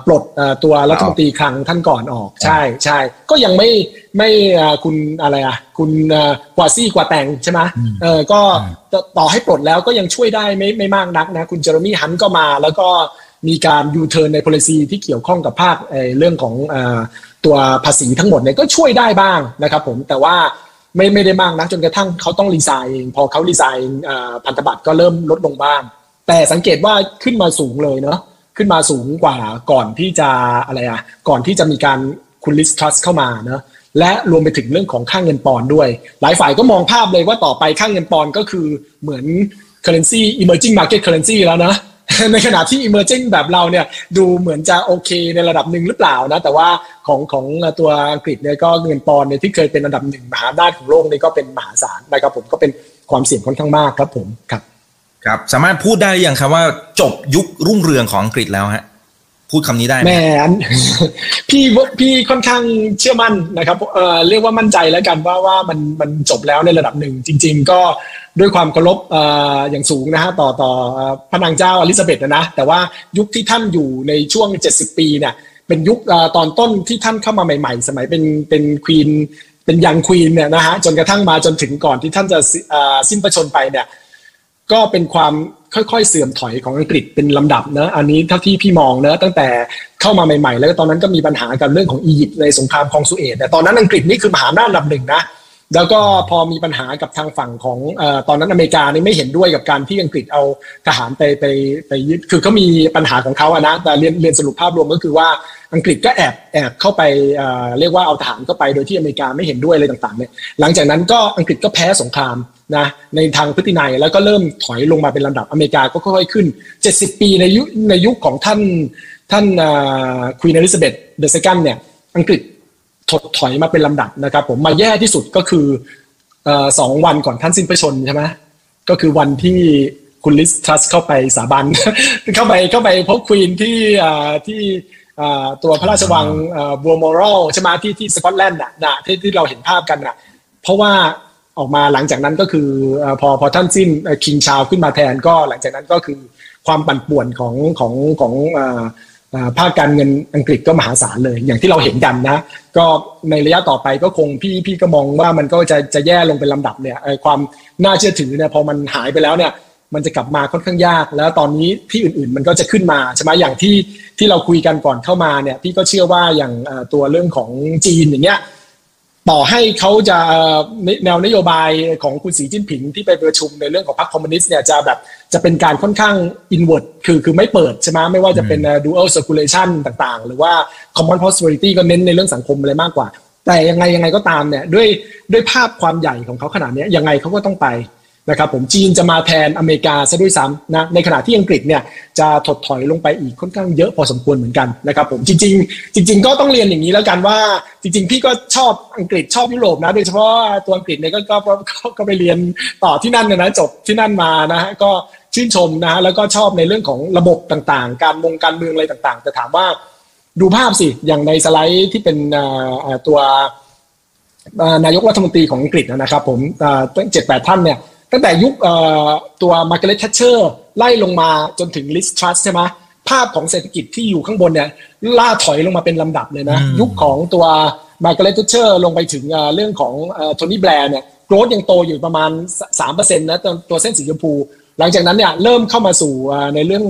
[SPEAKER 2] ปลดตัวรัฐมนตรีคลังท่านก่อนออก ใช่ใช่ก็ยังไม่ไม่คุณอะไรอะ คุณควาซีควาร์เต็งใช่ไหมเออก็ต่อให้ปลดแล้วก็ยังช่วยได้ไม่ไม่มากนักนะ คุณเจเรมี่ฮันต์ก็มา แล้วก็มีการยูเทิร์นใน policy ที่เกี่ยวข้องกับภาคเรื่องของตัวภาษีทั้งหมดเนี่ยก็ช่วยได้บ้างนะครับผมแต่ว่าไม่ไม่ได้มากนะจนกระทั่งเขาต้องรีไซน์เองพอเขารีไซน์พันธบัตรก็เริ่มลดลงบ้าง แต่สังเกตว่าขึ้นมาสูงเลยเนาะขึ้นมาสูงกว่าก่อนที่จะอะไรอะก่อนที่จะมีการคุณลิสทรัสเข้ามาเนะและรวมไปถึงเรื่องของค่างเงินปอนด้วย หลายฝ่ายก็มองภาพเลยว่าต่อไปค่างเงินปอนก็คือเหมือน currency emerging market currency แล้วนะในขณะที่ emerging แบบเราเนี่ยดูเหมือนจะโอเคในระดับหนึ่งหรือเปล่านะ แต่ว่าของของตัวอังกฤษเนี่ยก็เงินปอนเนี่ยที่เคยเป็นอันดับหนึ่งมหาอำนาจของโลกนี่ก็เป็นมหาศาลนะครับผมก็เป็นความเสี่ยงค่อนข้างมากครับผมครับ
[SPEAKER 1] ครับสามารถพูดได้อย่างครับว่าจบยุครุ่งเรืองของอังกฤษแล้วฮะพูดคำนี้ได้ไหม
[SPEAKER 2] แมนพี่พี่ค่อนข้างเชื่อมั่นนะครับเอ่อเรียกว่ามั่นใจแล้วกันว่าว่ามันมันจบแล้วในระดับหนึ่งจริง ๆ ก็ด้วยความเคารพเอ่ออย่างสูงนะฮะต่อต่อพระนางเจ้าอลิซาเบธนะแต่ว่ายุคที่ท่านอยู่ในช่วง 70 ปีเนี่ยเป็นยุคตอนต้นที่ท่านเข้ามาใหม่ ๆ สมัยเป็นเป็นควีนเป็นยังควีนเนี่ยนะฮะจนกระทั่งมาจนถึงก่อนที่ท่านจะสิ้นพระชนไปเนี่ย ก็เป็นความค่อยๆ เสื่อมถอยของอังกฤษเป็นลำดับนะอันนี้เท่าที่พี่มองนะตั้งแต่เข้ามาใหม่ๆ แล้วตอนนั้นก็มีปัญหากับเรื่องของอียิปต์ในสงครามคองสุเอตแต่ตอนนั้นอังกฤษนี่คือมหาอำนาจลำหนึ่งนะ แล้วก็พอมีปัญหากับทางฝั่งของอตอนนั้นอเมริกานี่ไม่เห็นด้วยกับการที่อังกฤษเอาทหารไปไปไปยึดคือเขามีปัญหาของเขาอะนะแต่เรียนเรียนสรุปภาพรวมก็คือว่าอังกฤษก็แอบแอบเข้าไปเรียกว่าเอาทหารเข้าไปโดยที่อเมริกาไม่เห็นด้วยอะไรต่างๆเนี่ยหลังจากนั้นก็อังกฤษก็แพ้สงครามนะในทางพฤตินัยแล้วก็เริ่มถอยลงมาเป็นลำดับอเมริกาก็ค่อยๆขึ้น 70 ปีในยุในยุคของท่านท่านควีนอลิซาเบธเดอะเซกันเนี่ยอังกฤษ ถดถอยมาเป็นลำดับนะครับ ผมมาแย่ที่สุดก็คือสองวันก่อนท่านสิ้นพระชนใช่ไหมก็คือวันที่คุณลิสทรัสเข้าไปสาบันเข้าไปเข้าไปพบควีนที่ที่ตัวพระราชวังบัวมอรัลใช่ไหมที่ที่สกอตแลนด์น่ะที่ที่เราเห็นภาพกันน่ะเพราะว่าออกมาหลังจากนั้นก็คือพอพอท่านสิ้นคิงชาวขึ้นมาแทนก็หลังจากนั้นก็คือความปั่นป่วนของของของ ภาคการเงินอังกฤษก็มหาศาลเลย อย่างที่เราเห็นกันนะ ก็ในระยะต่อไปก็คงพี่พี่ก็มองว่ามันก็จะจะแย่ลงเป็นลำดับเนี่ยความน่าเชื่อถือเนี่ยพอมันหายไปแล้วเนี่ยมันจะกลับมาค่อนข้างยาก แล้วตอนนี้ที่อื่นๆมันก็จะขึ้นมาใช่ไหมอย่างที่ที่เราคุยกันก่อนเข้ามาเนี่ยพี่ก็เชื่อว่าอย่างตัวเรื่องของจีนอย่างเงี้ย ต่อให้เขาจะแนวนโยบายของคุณสีจิ้นผิงที่ไปประชุมในเรื่องของพรรคคอมมิวนิสต์เนี่ยจะแบบจะเป็นการค่อนข้างอินเวอร์ตคือคือไม่เปิดใช่ไหมไม่ว่าจะเป็น dual circulation ต่างๆ หรือว่า common prosperity ก็เน้นในเรื่องสังคมอะไรมากกว่า แต่ยังไงยังไงก็ตามเนี่ยด้วยด้วยภาพความใหญ่ของเขาขนาดนี้ยังไงเขาก็ต้องไป นะครับผมจีนจะมาแทนอเมริกาซะด้วยซ้ำนะในขณะที่อังกฤษเนี่ยจะถดถอยลงไปอีกค่อนข้างเยอะพอสมควรเหมือนกันนะครับผมจริง ๆ จริง ๆ ก็ต้องเรียนอย่างนี้แล้วกันว่าจริง ๆ พี่ก็ชอบอังกฤษชอบยุโรปนะโดยเฉพาะตัวอังกฤษเนี่ยก็ก็ก็ไปเรียนต่อที่นั่นนะจบที่นั่นมานะฮะก็ชื่นชมนะฮะแล้วก็ชอบในเรื่องของระบบต่างๆ การบงการเมืองอะไรต่างๆ แต่ถามว่าดูภาพสิอย่างในสไลด์ที่เป็นตัวนายกรัฐมนตรีของอังกฤษนะครับผมตั้งเจ็ดแปดท่านเนี่ย ตั้งแต่ยุคตัวมาร์กาเร็ตแทตเชอร์ไล่ลงมาจนถึงลิสทรัสใช่ไหมภาพของเศรษฐกิจที่อยู่ข้างบนเนี่ยล่าถอยลงมาเป็นลำดับเลยนะ ยุคของตัวมาร์กาเร็ตแทตเชอร์ลงไปถึงเรื่องของโทนี่แบลร์เนี่ย growth ยังโตอยู่ประมาณ 3%นะตัวเส้นสีชมพู หลังจากนั้นเนี่ยเริ่มเข้ามาสู่ในเรื่อง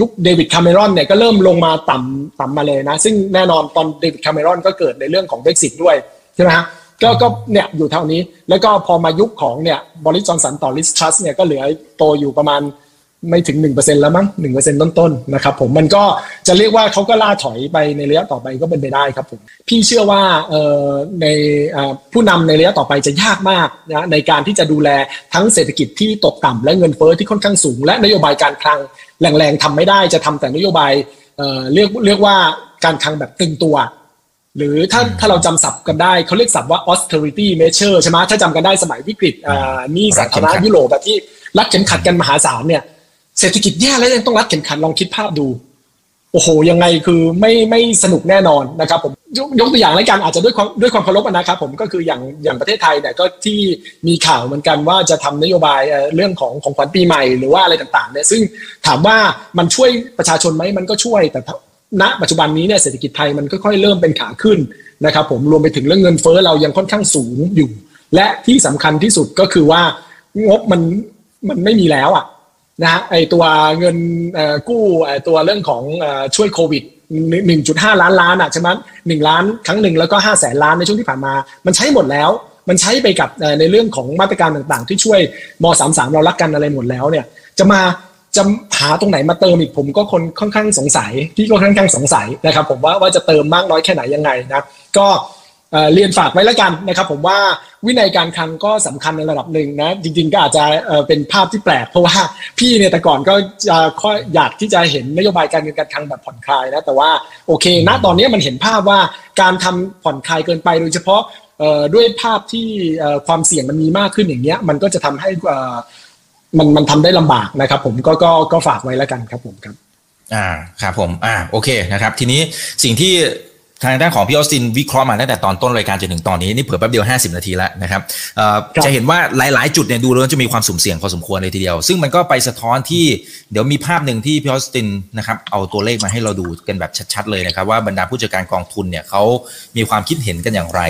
[SPEAKER 2] ยุคเดวิดคาเมรอนเนี่ยก็เริ่มลงมาต่ำต่ำมาเลยนะ ซึ่งแน่นอนตอนเดวิดคาเมรอนก็เกิดในเรื่องของ Brexit ด้วยใช่ไหมฮะ ก็ก็เนี่ยอยู่เท่านี้ แล้วก็พอมายุคของเนี่ยบอริสจอห์นสันต่อลิสทรัสเนี่ยก็เหลือโตอยู่ประมาณไม่ถึง 1%แล้วมั้ง1%ต้นๆนะครับผมมันก็จะเรียกว่าเขาก็ล่าถอยไปในระยะต่อไปก็เป็นไปได้ครับผมพี่เชื่อว่าเอ่อในผู้นำในระยะต่อไปจะยากมากนะในการที่จะดูแลทั้งเศรษฐกิจที่ตกต่ำและเงินเฟ้อที่ค่อนข้างสูง และนโยบายการคลังแรงๆทำไม่ได้จะทำแต่นโยบายเอ่อเรียกเรียกว่าการคลังแบบตึงตัว หรือถ้าถ้าเราจำศัพท์กันได้เขาเรียกศัพท์ว่า austerity measure ใช่ไหมถ้าจำกันได้สมัยวิกฤตอ่านี่สาธารณยุโรปแบบที่รัดเข็มขัดกันมหาศาลเนี่ยเศรษฐกิจแย่แล้วยังต้องรัดเข็มขัดลองคิดภาพดู โอ้โห ยังไงคือไม่ไม่สนุกแน่นอนนะครับผมยกยกตัวอย่างรายการอาจจะด้วยความด้วยความเคารพนะครับผมก็คืออย่างอย่างประเทศไทยเนี่ยก็ที่มีข่าวเหมือนกันว่าจะทำนโยบายเรื่องของของขวัญปีใหม่หรือว่าอะไรต่างๆเนี่ยซึ่งถามว่ามันช่วยประชาชนไหมมันก็ช่วยแต่ ณปัจจุบันนี้เนี่ยเศรษฐกิจไทยมันค่อยๆเริ่มเป็นขาขึ้นนะครับผมรวมไปถึงเรื่องเงินเฟ้อเรายังค่อนข้างสูงอยู่ และที่สำคัญที่สุดก็คือว่างบมันมันไม่มีแล้วอะนะฮะไอตัวเงินกู้ตัวเรื่องของช่วยโควิด 1.5 ล้านล้านอะใช่ไหมหนึ่งล้านครั้งหนึ่งแล้วก็ 5 0 0แสนล้านในช่วงที่ผ่านมา มันใช้หมดแล้ว มันใช้ไปกับในเรื่องของมาตรการต่างๆ ที่ช่วยม .33 เรารักกันอะไรหมดแล้วเนี่ยจะมา จะหาตรงไหนมาเติมอีกผมก็คนค่อนข้างสงสัยพี่ก็ค่อนข้างสงสัยนะครับ ผมว่าว่าจะเติมมากน้อยแค่ไหนยังไงนะก็เรียนฝากไว้แล้วกันนะครับ ผมว่าวินัยการคลังก็สำคัญในระดับหนึ่งนะ จริง ๆ ก็อาจจะเป็นภาพที่แปลกเพราะว่าพี่เนี่ยแต่ก่อนก็จะค่อยอยากที่จะเห็นนโยบายการเงินการคลังแบบผ่อนคลายนะแต่ว่าโอเคณตอนนี้มันเห็นภาพว่าการทำผ่อนคลายเกินไปโดยเฉพาะด้วยภาพที่ความเสี่ยงมันมีมากขึ้นอย่างเงี้ยมันก็จะทำให้ มันมันทำได้ลำบากนะครับ ผมก็ก็ก็ฝากไว้แล้วกันครับผมครับ
[SPEAKER 1] อ่าครับผมอ่าโอเคนะครับ ทีนี้สิ่งที่ทางด้านของพี่ออสตินวิเคราะห์มาตั้งแต่ตอนต้นรายการจนถึงตอนนี้นี่เผื่อแป๊บเดียว 50 นาทีแล้วนะครับจะเห็นว่าหลาย ๆ จุดเนี่ยดูแล้วจะมีความสุ่มเสี่ยงพอสมควรเลยทีเดียว ซึ่งมันก็ไปสะท้อนที่เดี๋ยวมีภาพหนึ่งที่พี่ออสตินนะครับเอาตัวเลขมาให้เราดูกันแบบชัด ๆ เลยนะครับว่าบรรดาผู้จัดการกองทุนเนี่ยเขามีความคิดเห็นกันอย่างไร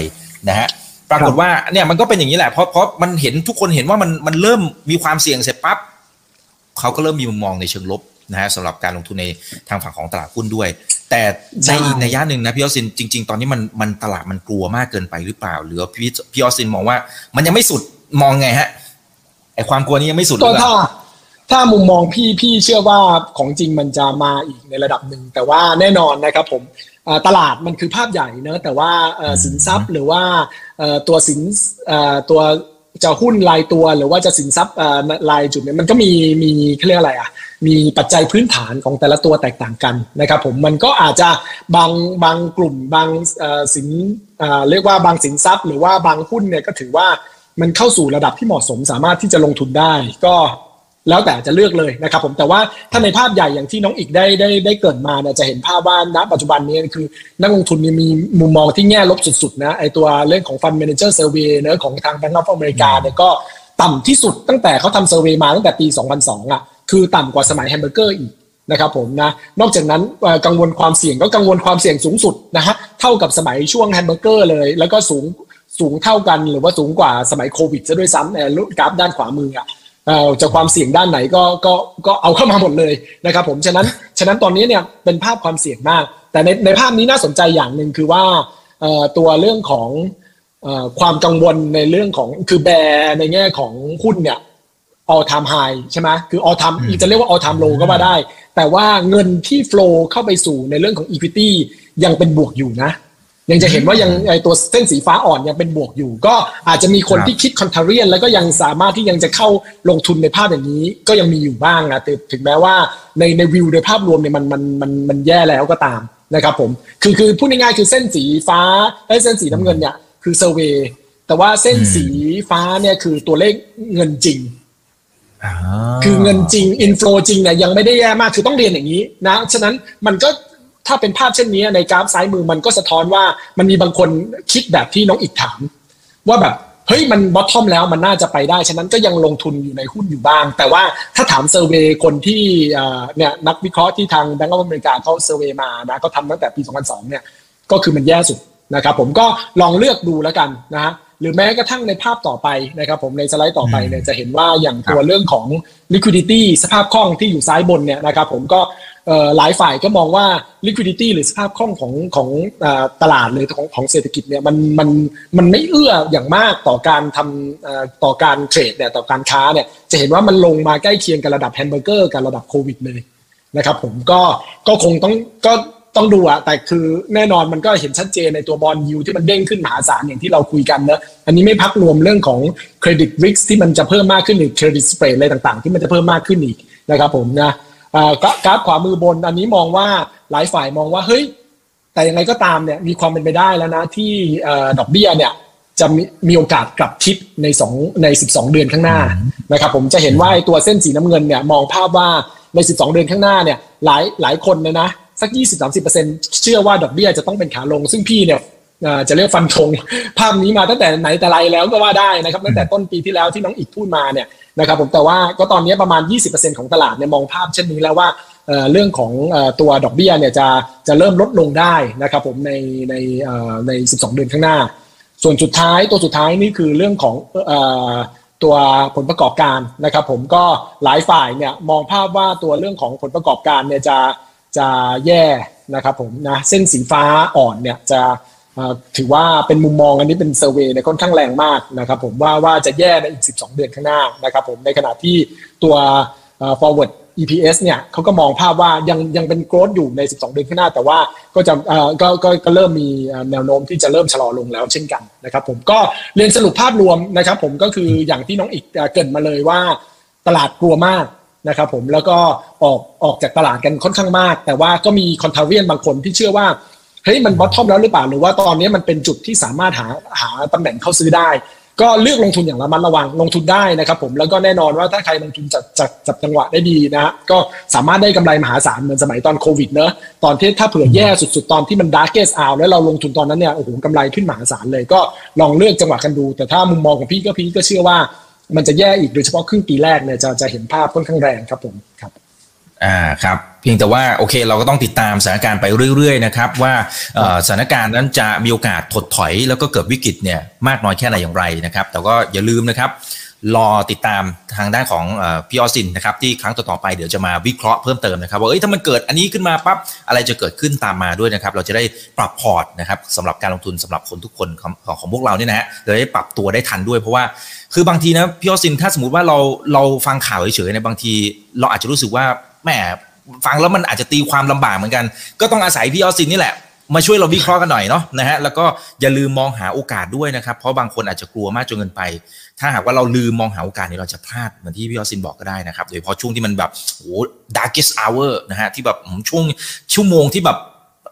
[SPEAKER 1] นะฮะ ปรากฏว่าเนี่ยมันก็เป็นอย่างนี้แหละเพราะเพราะมันเห็นทุกคนเห็นว่ามันมันเริ่มมีความเสี่ยงเสร็จปั๊บเขาก็เริ่มมีมุมมองในเชิงลบนะฮะสำหรับการลงทุนในทางฝั่งของตลาดหุ้นด้วย แต่ในอีกในย่าหนึ่งนะพี่ออสินจริง ๆ ตอนนี้มันมันตลาดมันกลัวมากเกินไปหรือเปล่า หรือพี่พี่ออสินมองว่า มันยังไม่สุดมองไงฮะไอความกลัวนี้ยังไม่สุดหรื
[SPEAKER 2] ก็
[SPEAKER 1] อเป
[SPEAKER 2] ถ้า
[SPEAKER 1] ล่า
[SPEAKER 2] ถ้ามุมมองพี่พี่เชื่อว่าของจริงมันจะมาอีกในระดับหนึ่งแต่ว่าแน่นอนนะครับผมเอ่อ ตลาดมันคือภาพใหญ่เนอะแต่ว่าสินทรัพย์หรือว่าตัวสินตัวจะหุ้นรายตัวหรือว่าจะสินทรัพย์รายจุดเนี่ยมันก็มีมีเขาเรียกอะไรอะมีปัจจัยพื้นฐานของแต่ละตัวแตกต่างกันนะครับผมมันก็อาจจะบางบางกลุ่มบางสินเรียกว่าบางสินทรัพย์ หรือว่าบางหุ้นเนี่ยก็ถือว่ามันเข้าสู่ระดับที่เหมาะสมสามารถที่จะลงทุนได้ ก็ แล้วแต่จะเลือกเลยนะครับผมแต่ว่าถ้าในภาพใหญ่อย่างที่น้องอีกได้ได้ได้เกิดมาเนี่ยจะเห็นภาพว่าณปัจจุบันนี้คือนักลงทุนเนี่ยมีมุมมองที่แง่ลบสุดๆนะไอตัวเรื่องของ Fund Manager Survey เนาะของทาง Bank of America เนี่ยก็ต่ำที่สุดตั้งแต่เขาทำ survey มาตั้งแต่ปี 2002อะคือต่ำกว่าสมัยแฮมเบอร์เกอร์อีกนะครับผมนะนอกจากนั้นเอ่อกังวลความเสี่ยงก็กังวลความเสี่ยงสูงสุดนะฮะเท่ากับสมัยช่วงแฮมเบอร์เกอร์เลย แล้วก็สูงสูงเท่ากันหรือว่าสูงกว่าสมัยโควิดซะด้วยซ้ำเนี่ยกราฟด้านขวามืออะเอ่อ จะความเสี่ยงด้านไหนก็ก็ก็เอาเข้ามาหมดเลยนะครับผมฉะนั้นฉะนั้นตอนนี้เนี่ยเป็นภาพความเสี่ยงมาก แต่ในในภาพนี้น่าสนใจอย่างหนึ่งคือว่าเอ่อตัวเรื่องของเอ่อความกังวลในเรื่องของคือแบร์ในแง่ของหุ้นเนี่ย all time high ใช่ไหมคือ all time
[SPEAKER 1] อืม
[SPEAKER 2] จะเรียกว่า all time low ก็ว่าได้ แต่ว่าเงินที่ flow เข้าไปสู่ในเรื่องของ equity ยังเป็นบวกอยู่นะ ยังจะเห็นว่ายังไอตัวเส้นสีฟ้าอ่อนยังเป็นบวกอยู่ ก็อาจจะมีคน
[SPEAKER 1] ครับ
[SPEAKER 2] ที่คิดคอนเทเรียน แล้วก็ยังสามารถที่ยังจะเข้าลงทุนในภาพอย่างนี้ ก็ยังมีอยู่บ้างนะแต่ถึงแม้ว่าในในวิวโดยภาพรวมเนี่ยมันมันมันมันแย่แล้วก็ตามนะครับผมคือคือพูดง่ายๆคือเส้นสีฟ้าไอ้ยเส้นสีน้ำเงินเนี่ยคือเซอร์เวย์แต่ว่าเส้นสีฟ้าเนี่ยคือตัวเลขเงินจริง
[SPEAKER 1] อ่า
[SPEAKER 2] คือเงินจริงอินฟลูจริงเนี่ยยังไม่ได้แย่มากคือต้องเรียนอย่างนี้นะฉะนั้นมันก็ ถ้าเป็นภาพเช่นนี้ในกราฟซ้ายมือมันก็สะท้อนว่ามันมีบางคนคิดแบบที่น้องอีกถาม ว่าแบบเฮ้ยมัน bottom แล้วมันน่าจะไปได้ ฉะนั้นก็ยังลงทุนอยู่ในหุ้นอยู่บ้าง แต่ว่าถ้าถาม survey คนที่เนี่ยนักวิเคราะห์ที่ทาง Bank of America เขา survey มานะเขาทำตั้งแต่ปี 2002 เนี่ยก็คือมันแย่สุดนะครับผมก็ลองเลือกดูแล้วกันนะฮะหรือแม้กระทั่งในภาพต่อไปนะครับผมในสไลด์ต่อไปเนี่ยจะเห็นว่าอย่างตัวเรื่องของ liquidity สภาพคล่องที่อยู่ซ้ายบนเนี่ยนะครับผมก็ หลายฝ่ายก็มองว่า liquidity หรือสภาพคล่องของของตลาดเลยของของเศรษฐกิจเนี่ยมันมันมันไม่เอื้ออย่างมากต่อการทำต่อการ trade เนี่ยต่อการค้าเนี่ยจะเห็นว่ามันลงมาใกล้เคียงกับระดับแฮมเบอร์เกอร์กับระดับโควิดเลยนะครับผมก็ก็คงต้องก็ต้องดูอะแต่คือแน่นอนมันก็เห็นชัดเจนในตัว bond yield ที่มันเด้งขึ้นมหาศาลอย่างที่เราคุยกันเนอะอันนี้ไม่นับรวมเรื่องของ credit risk ที่มันจะเพิ่มมากขึ้นหรือ credit spread อะไรต่างๆ ที่มันจะเพิ่มมากขึ้นอีกนะครับผมนะ กราฟกราฟขวามือบนอันนี้มองว่าหลายฝ่ายมองว่าเฮ้ยแต่ยังไงก็ตามเนี่ยมีความเป็นไปได้แล้วนะที่เอ่อดอกเบี้ยเนี่ยจะมีมีโอกาสกลับทิศในสองใน 12 เดือนข้างหน้านะครับผมจะเห็นว่าไอ้ตัวเส้นสีน้ำเงินเนี่ยมองภาพว่าใน 12 เดือนข้างหน้าเนี่ยหลายหลายคนเลยนะสัก 20-30%เชื่อว่าดอกเบี้ยจะต้องเป็นขาลง ซึ่งพี่เนี่ยเอ่อจะเรียกฟันธงภาพนี้มาตั้งแต่ไหนแต่ไรแล้วก็ว่าได้นะครับตั้งแต่ต้นปีที่แล้วที่น้องอีกพูดมาเนี่ย นะครับผมแต่ว่าก็ตอนนี้ประมาณ 20%ของตลาดเนี่ยมองภาพเช่นนี้แล้วว่าเรื่องของตัวดอกเบี้ยเนี่ยจะจะเริ่มลดลงได้นะครับผมในในใน 12 เดือนข้างหน้า ส่วนสุดท้ายตัวสุดท้ายนี่คือเรื่องของอตัวผลประกอบการนะครับผมก็หลายฝ่ายเนี่ยมองภาพว่าตัวเรื่องของผลประกอบการเนี่ยจะจะแย่นะครับผมนะเส้นสีฟ้าอ่อนเนี่ยจะ ถือว่าเป็นมุมมองอันนี้เป็นเซอร์เวยเนี่ยค่อนข้างแรงมากนะครับผมว่าว่าจะแย่ในอีก 12 เดือนข้างหน้านะครับผมในขณะที่ตัว forward EPS เนี่ยเขาก็มองภาพว่ายังยังเป็น growth อยู่ใน 12 เดือนข้างหน้า แต่ว่าก็จะก็ก็ก็เริ่มมีแนวโน้มที่จะเริ่มชะลอลงแล้วเช่นกันนะครับผมก็เรียนสรุปภาพรวมนะครับผมก็คืออย่างที่น้องอีกเอ่อเกริ่นมาเลยว่าตลาดกลัวมากนะครับผมแล้วก็ออกออกจากตลาดกันค่อนข้างมาก แต่ว่าก็มี contrarian บางคนที่เชื่อว่า เฮ้ยมัน bottom แล้วหรือเปล่าหรือว่าตอนนี้มันเป็นจุดที่สามารถหาหาตำแหน่งเข้าซื้อได้ ก็เลือกลงทุนอย่างระมัดระวังลงทุนได้นะครับผมแล้วก็แน่นอนว่าถ้าใครลงทุนจัดจัดจับจังหวะได้ดีนะฮะก็สามารถได้กำไรมหาศาลเหมือนสมัยตอนโควิดเนอะตอนที่ถ้าเผื่อแย่สุดๆ ตอนที่มัน darkest อะแล้วเราลงทุนตอนนั้นเนี่ยโอ้โหกำไรขึ้นมหาศาลเลย ก็ลองเลือกจังหวะกันดู แต่ถ้ามุมมองของพี่ก็พี่ก็เชื่อว่ามันจะแย่อีกโดยเฉพาะครึ่งปีแรกเนี่ยจะจะเห็นภาพค่อนข้างแรงครับผมครับ
[SPEAKER 1] อ่าครับเพียงแต่ว่าโอเคเราก็ต้องติดตามสถานการณ์ไปเรื่อยๆนะครับว่าสถานการณ์นั้นจะมีโอกาสถดถอยแล้วก็เกิดวิกฤตเนี่ยมากน้อยแค่ไหนอย่างไรนะครับ แต่ก็อย่าลืมนะครับ รอติดตามทางด้านของพี่ออสินนะครับที่ครั้งต่อๆไปเดี๋ยวจะมาวิเคราะห์เพิ่มเติมนะครับว่าเอ้ยถ้ามันเกิดอันนี้ขึ้นมาปั๊บอะไรจะเกิดขึ้นตามมาด้วยนะครับ เราจะได้ปรับพอร์ตนะครับสำหรับการลงทุนสำหรับคนทุกคนของของพวกเราเนี่ยนะฮะเราได้ปรับตัวได้ทันด้วยเพราะว่าคือบางทีนะพี่ออสินถ้าสมมติว่าเราเราฟังข่าวเฉยๆในบางที เราอาจจะรู้สึกว่าแหมฟังแล้วมันอาจจะตีความลำบากเหมือนกัน ก็ต้องอาศัยพี่ออสินนี่แหละ มาช่วยเราวิเคราะห์กันหน่อยเนาะนะฮะแล้วก็อย่าลืมมองหาโอกาสด้วยนะครับ เพราะบางคนอาจจะกลัวมากจนเกินไป ถ้าหากว่าเราลืมมองหาโอกาสนี้เราจะพลาดเหมือนที่พี่ออสินบอกก็ได้นะครับ โดยเฉพาะช่วงที่มันแบบโอ้ darkest hour นะฮะที่แบบช่วงชั่วโมงที่แบบ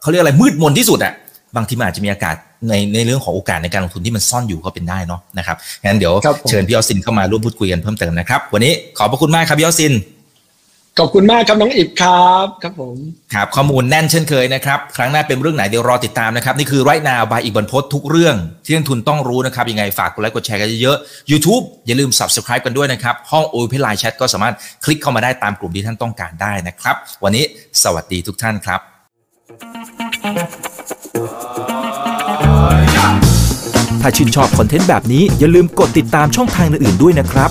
[SPEAKER 1] เขาเรียกอะไรมืดมนที่สุดอะบางทีมันอาจจะมีอากาศในในเรื่องของโอกาสในการลงทุนที่มันซ่อนอยู่ก็เป็นได้เนาะนะครับงั้นเดี๋ยวเชิญพี่ออสินเข้ามาร่วมพูดคุยกันเพิ่มเติมนะครับวันนี้ขอบพระคุณมากครับพี่ออสิน
[SPEAKER 2] ขอบคุณมากครับน้องอิบครับครับผม
[SPEAKER 1] ครับข้อมูลแน่นเช่นเคยนะครับ ครั้งหน้าเป็นเรื่องไหนเดี๋ยวรอติดตามนะครับ นี่คือไรนาวบายอีกบรรพททุกเรื่อง ที่นักทุนต้องรู้นะครับ ยังไงฝากกดไลค์กดแชร์กันเยอะๆ YouTube อย่าลืม Subscribe กันด้วยนะครับ ห้องโอเพนไลน์แชทก็สามารถคลิกเข้ามาได้ตามกลุ่มที่ท่านต้องการได้นะครับ วันนี้สวัสดีทุกท่านครับ
[SPEAKER 3] ถ้าชื่นชอบคอนเทนต์แบบนี้อย่าลืมกดติดตามช่องทางอื่นๆด้วยนะครับ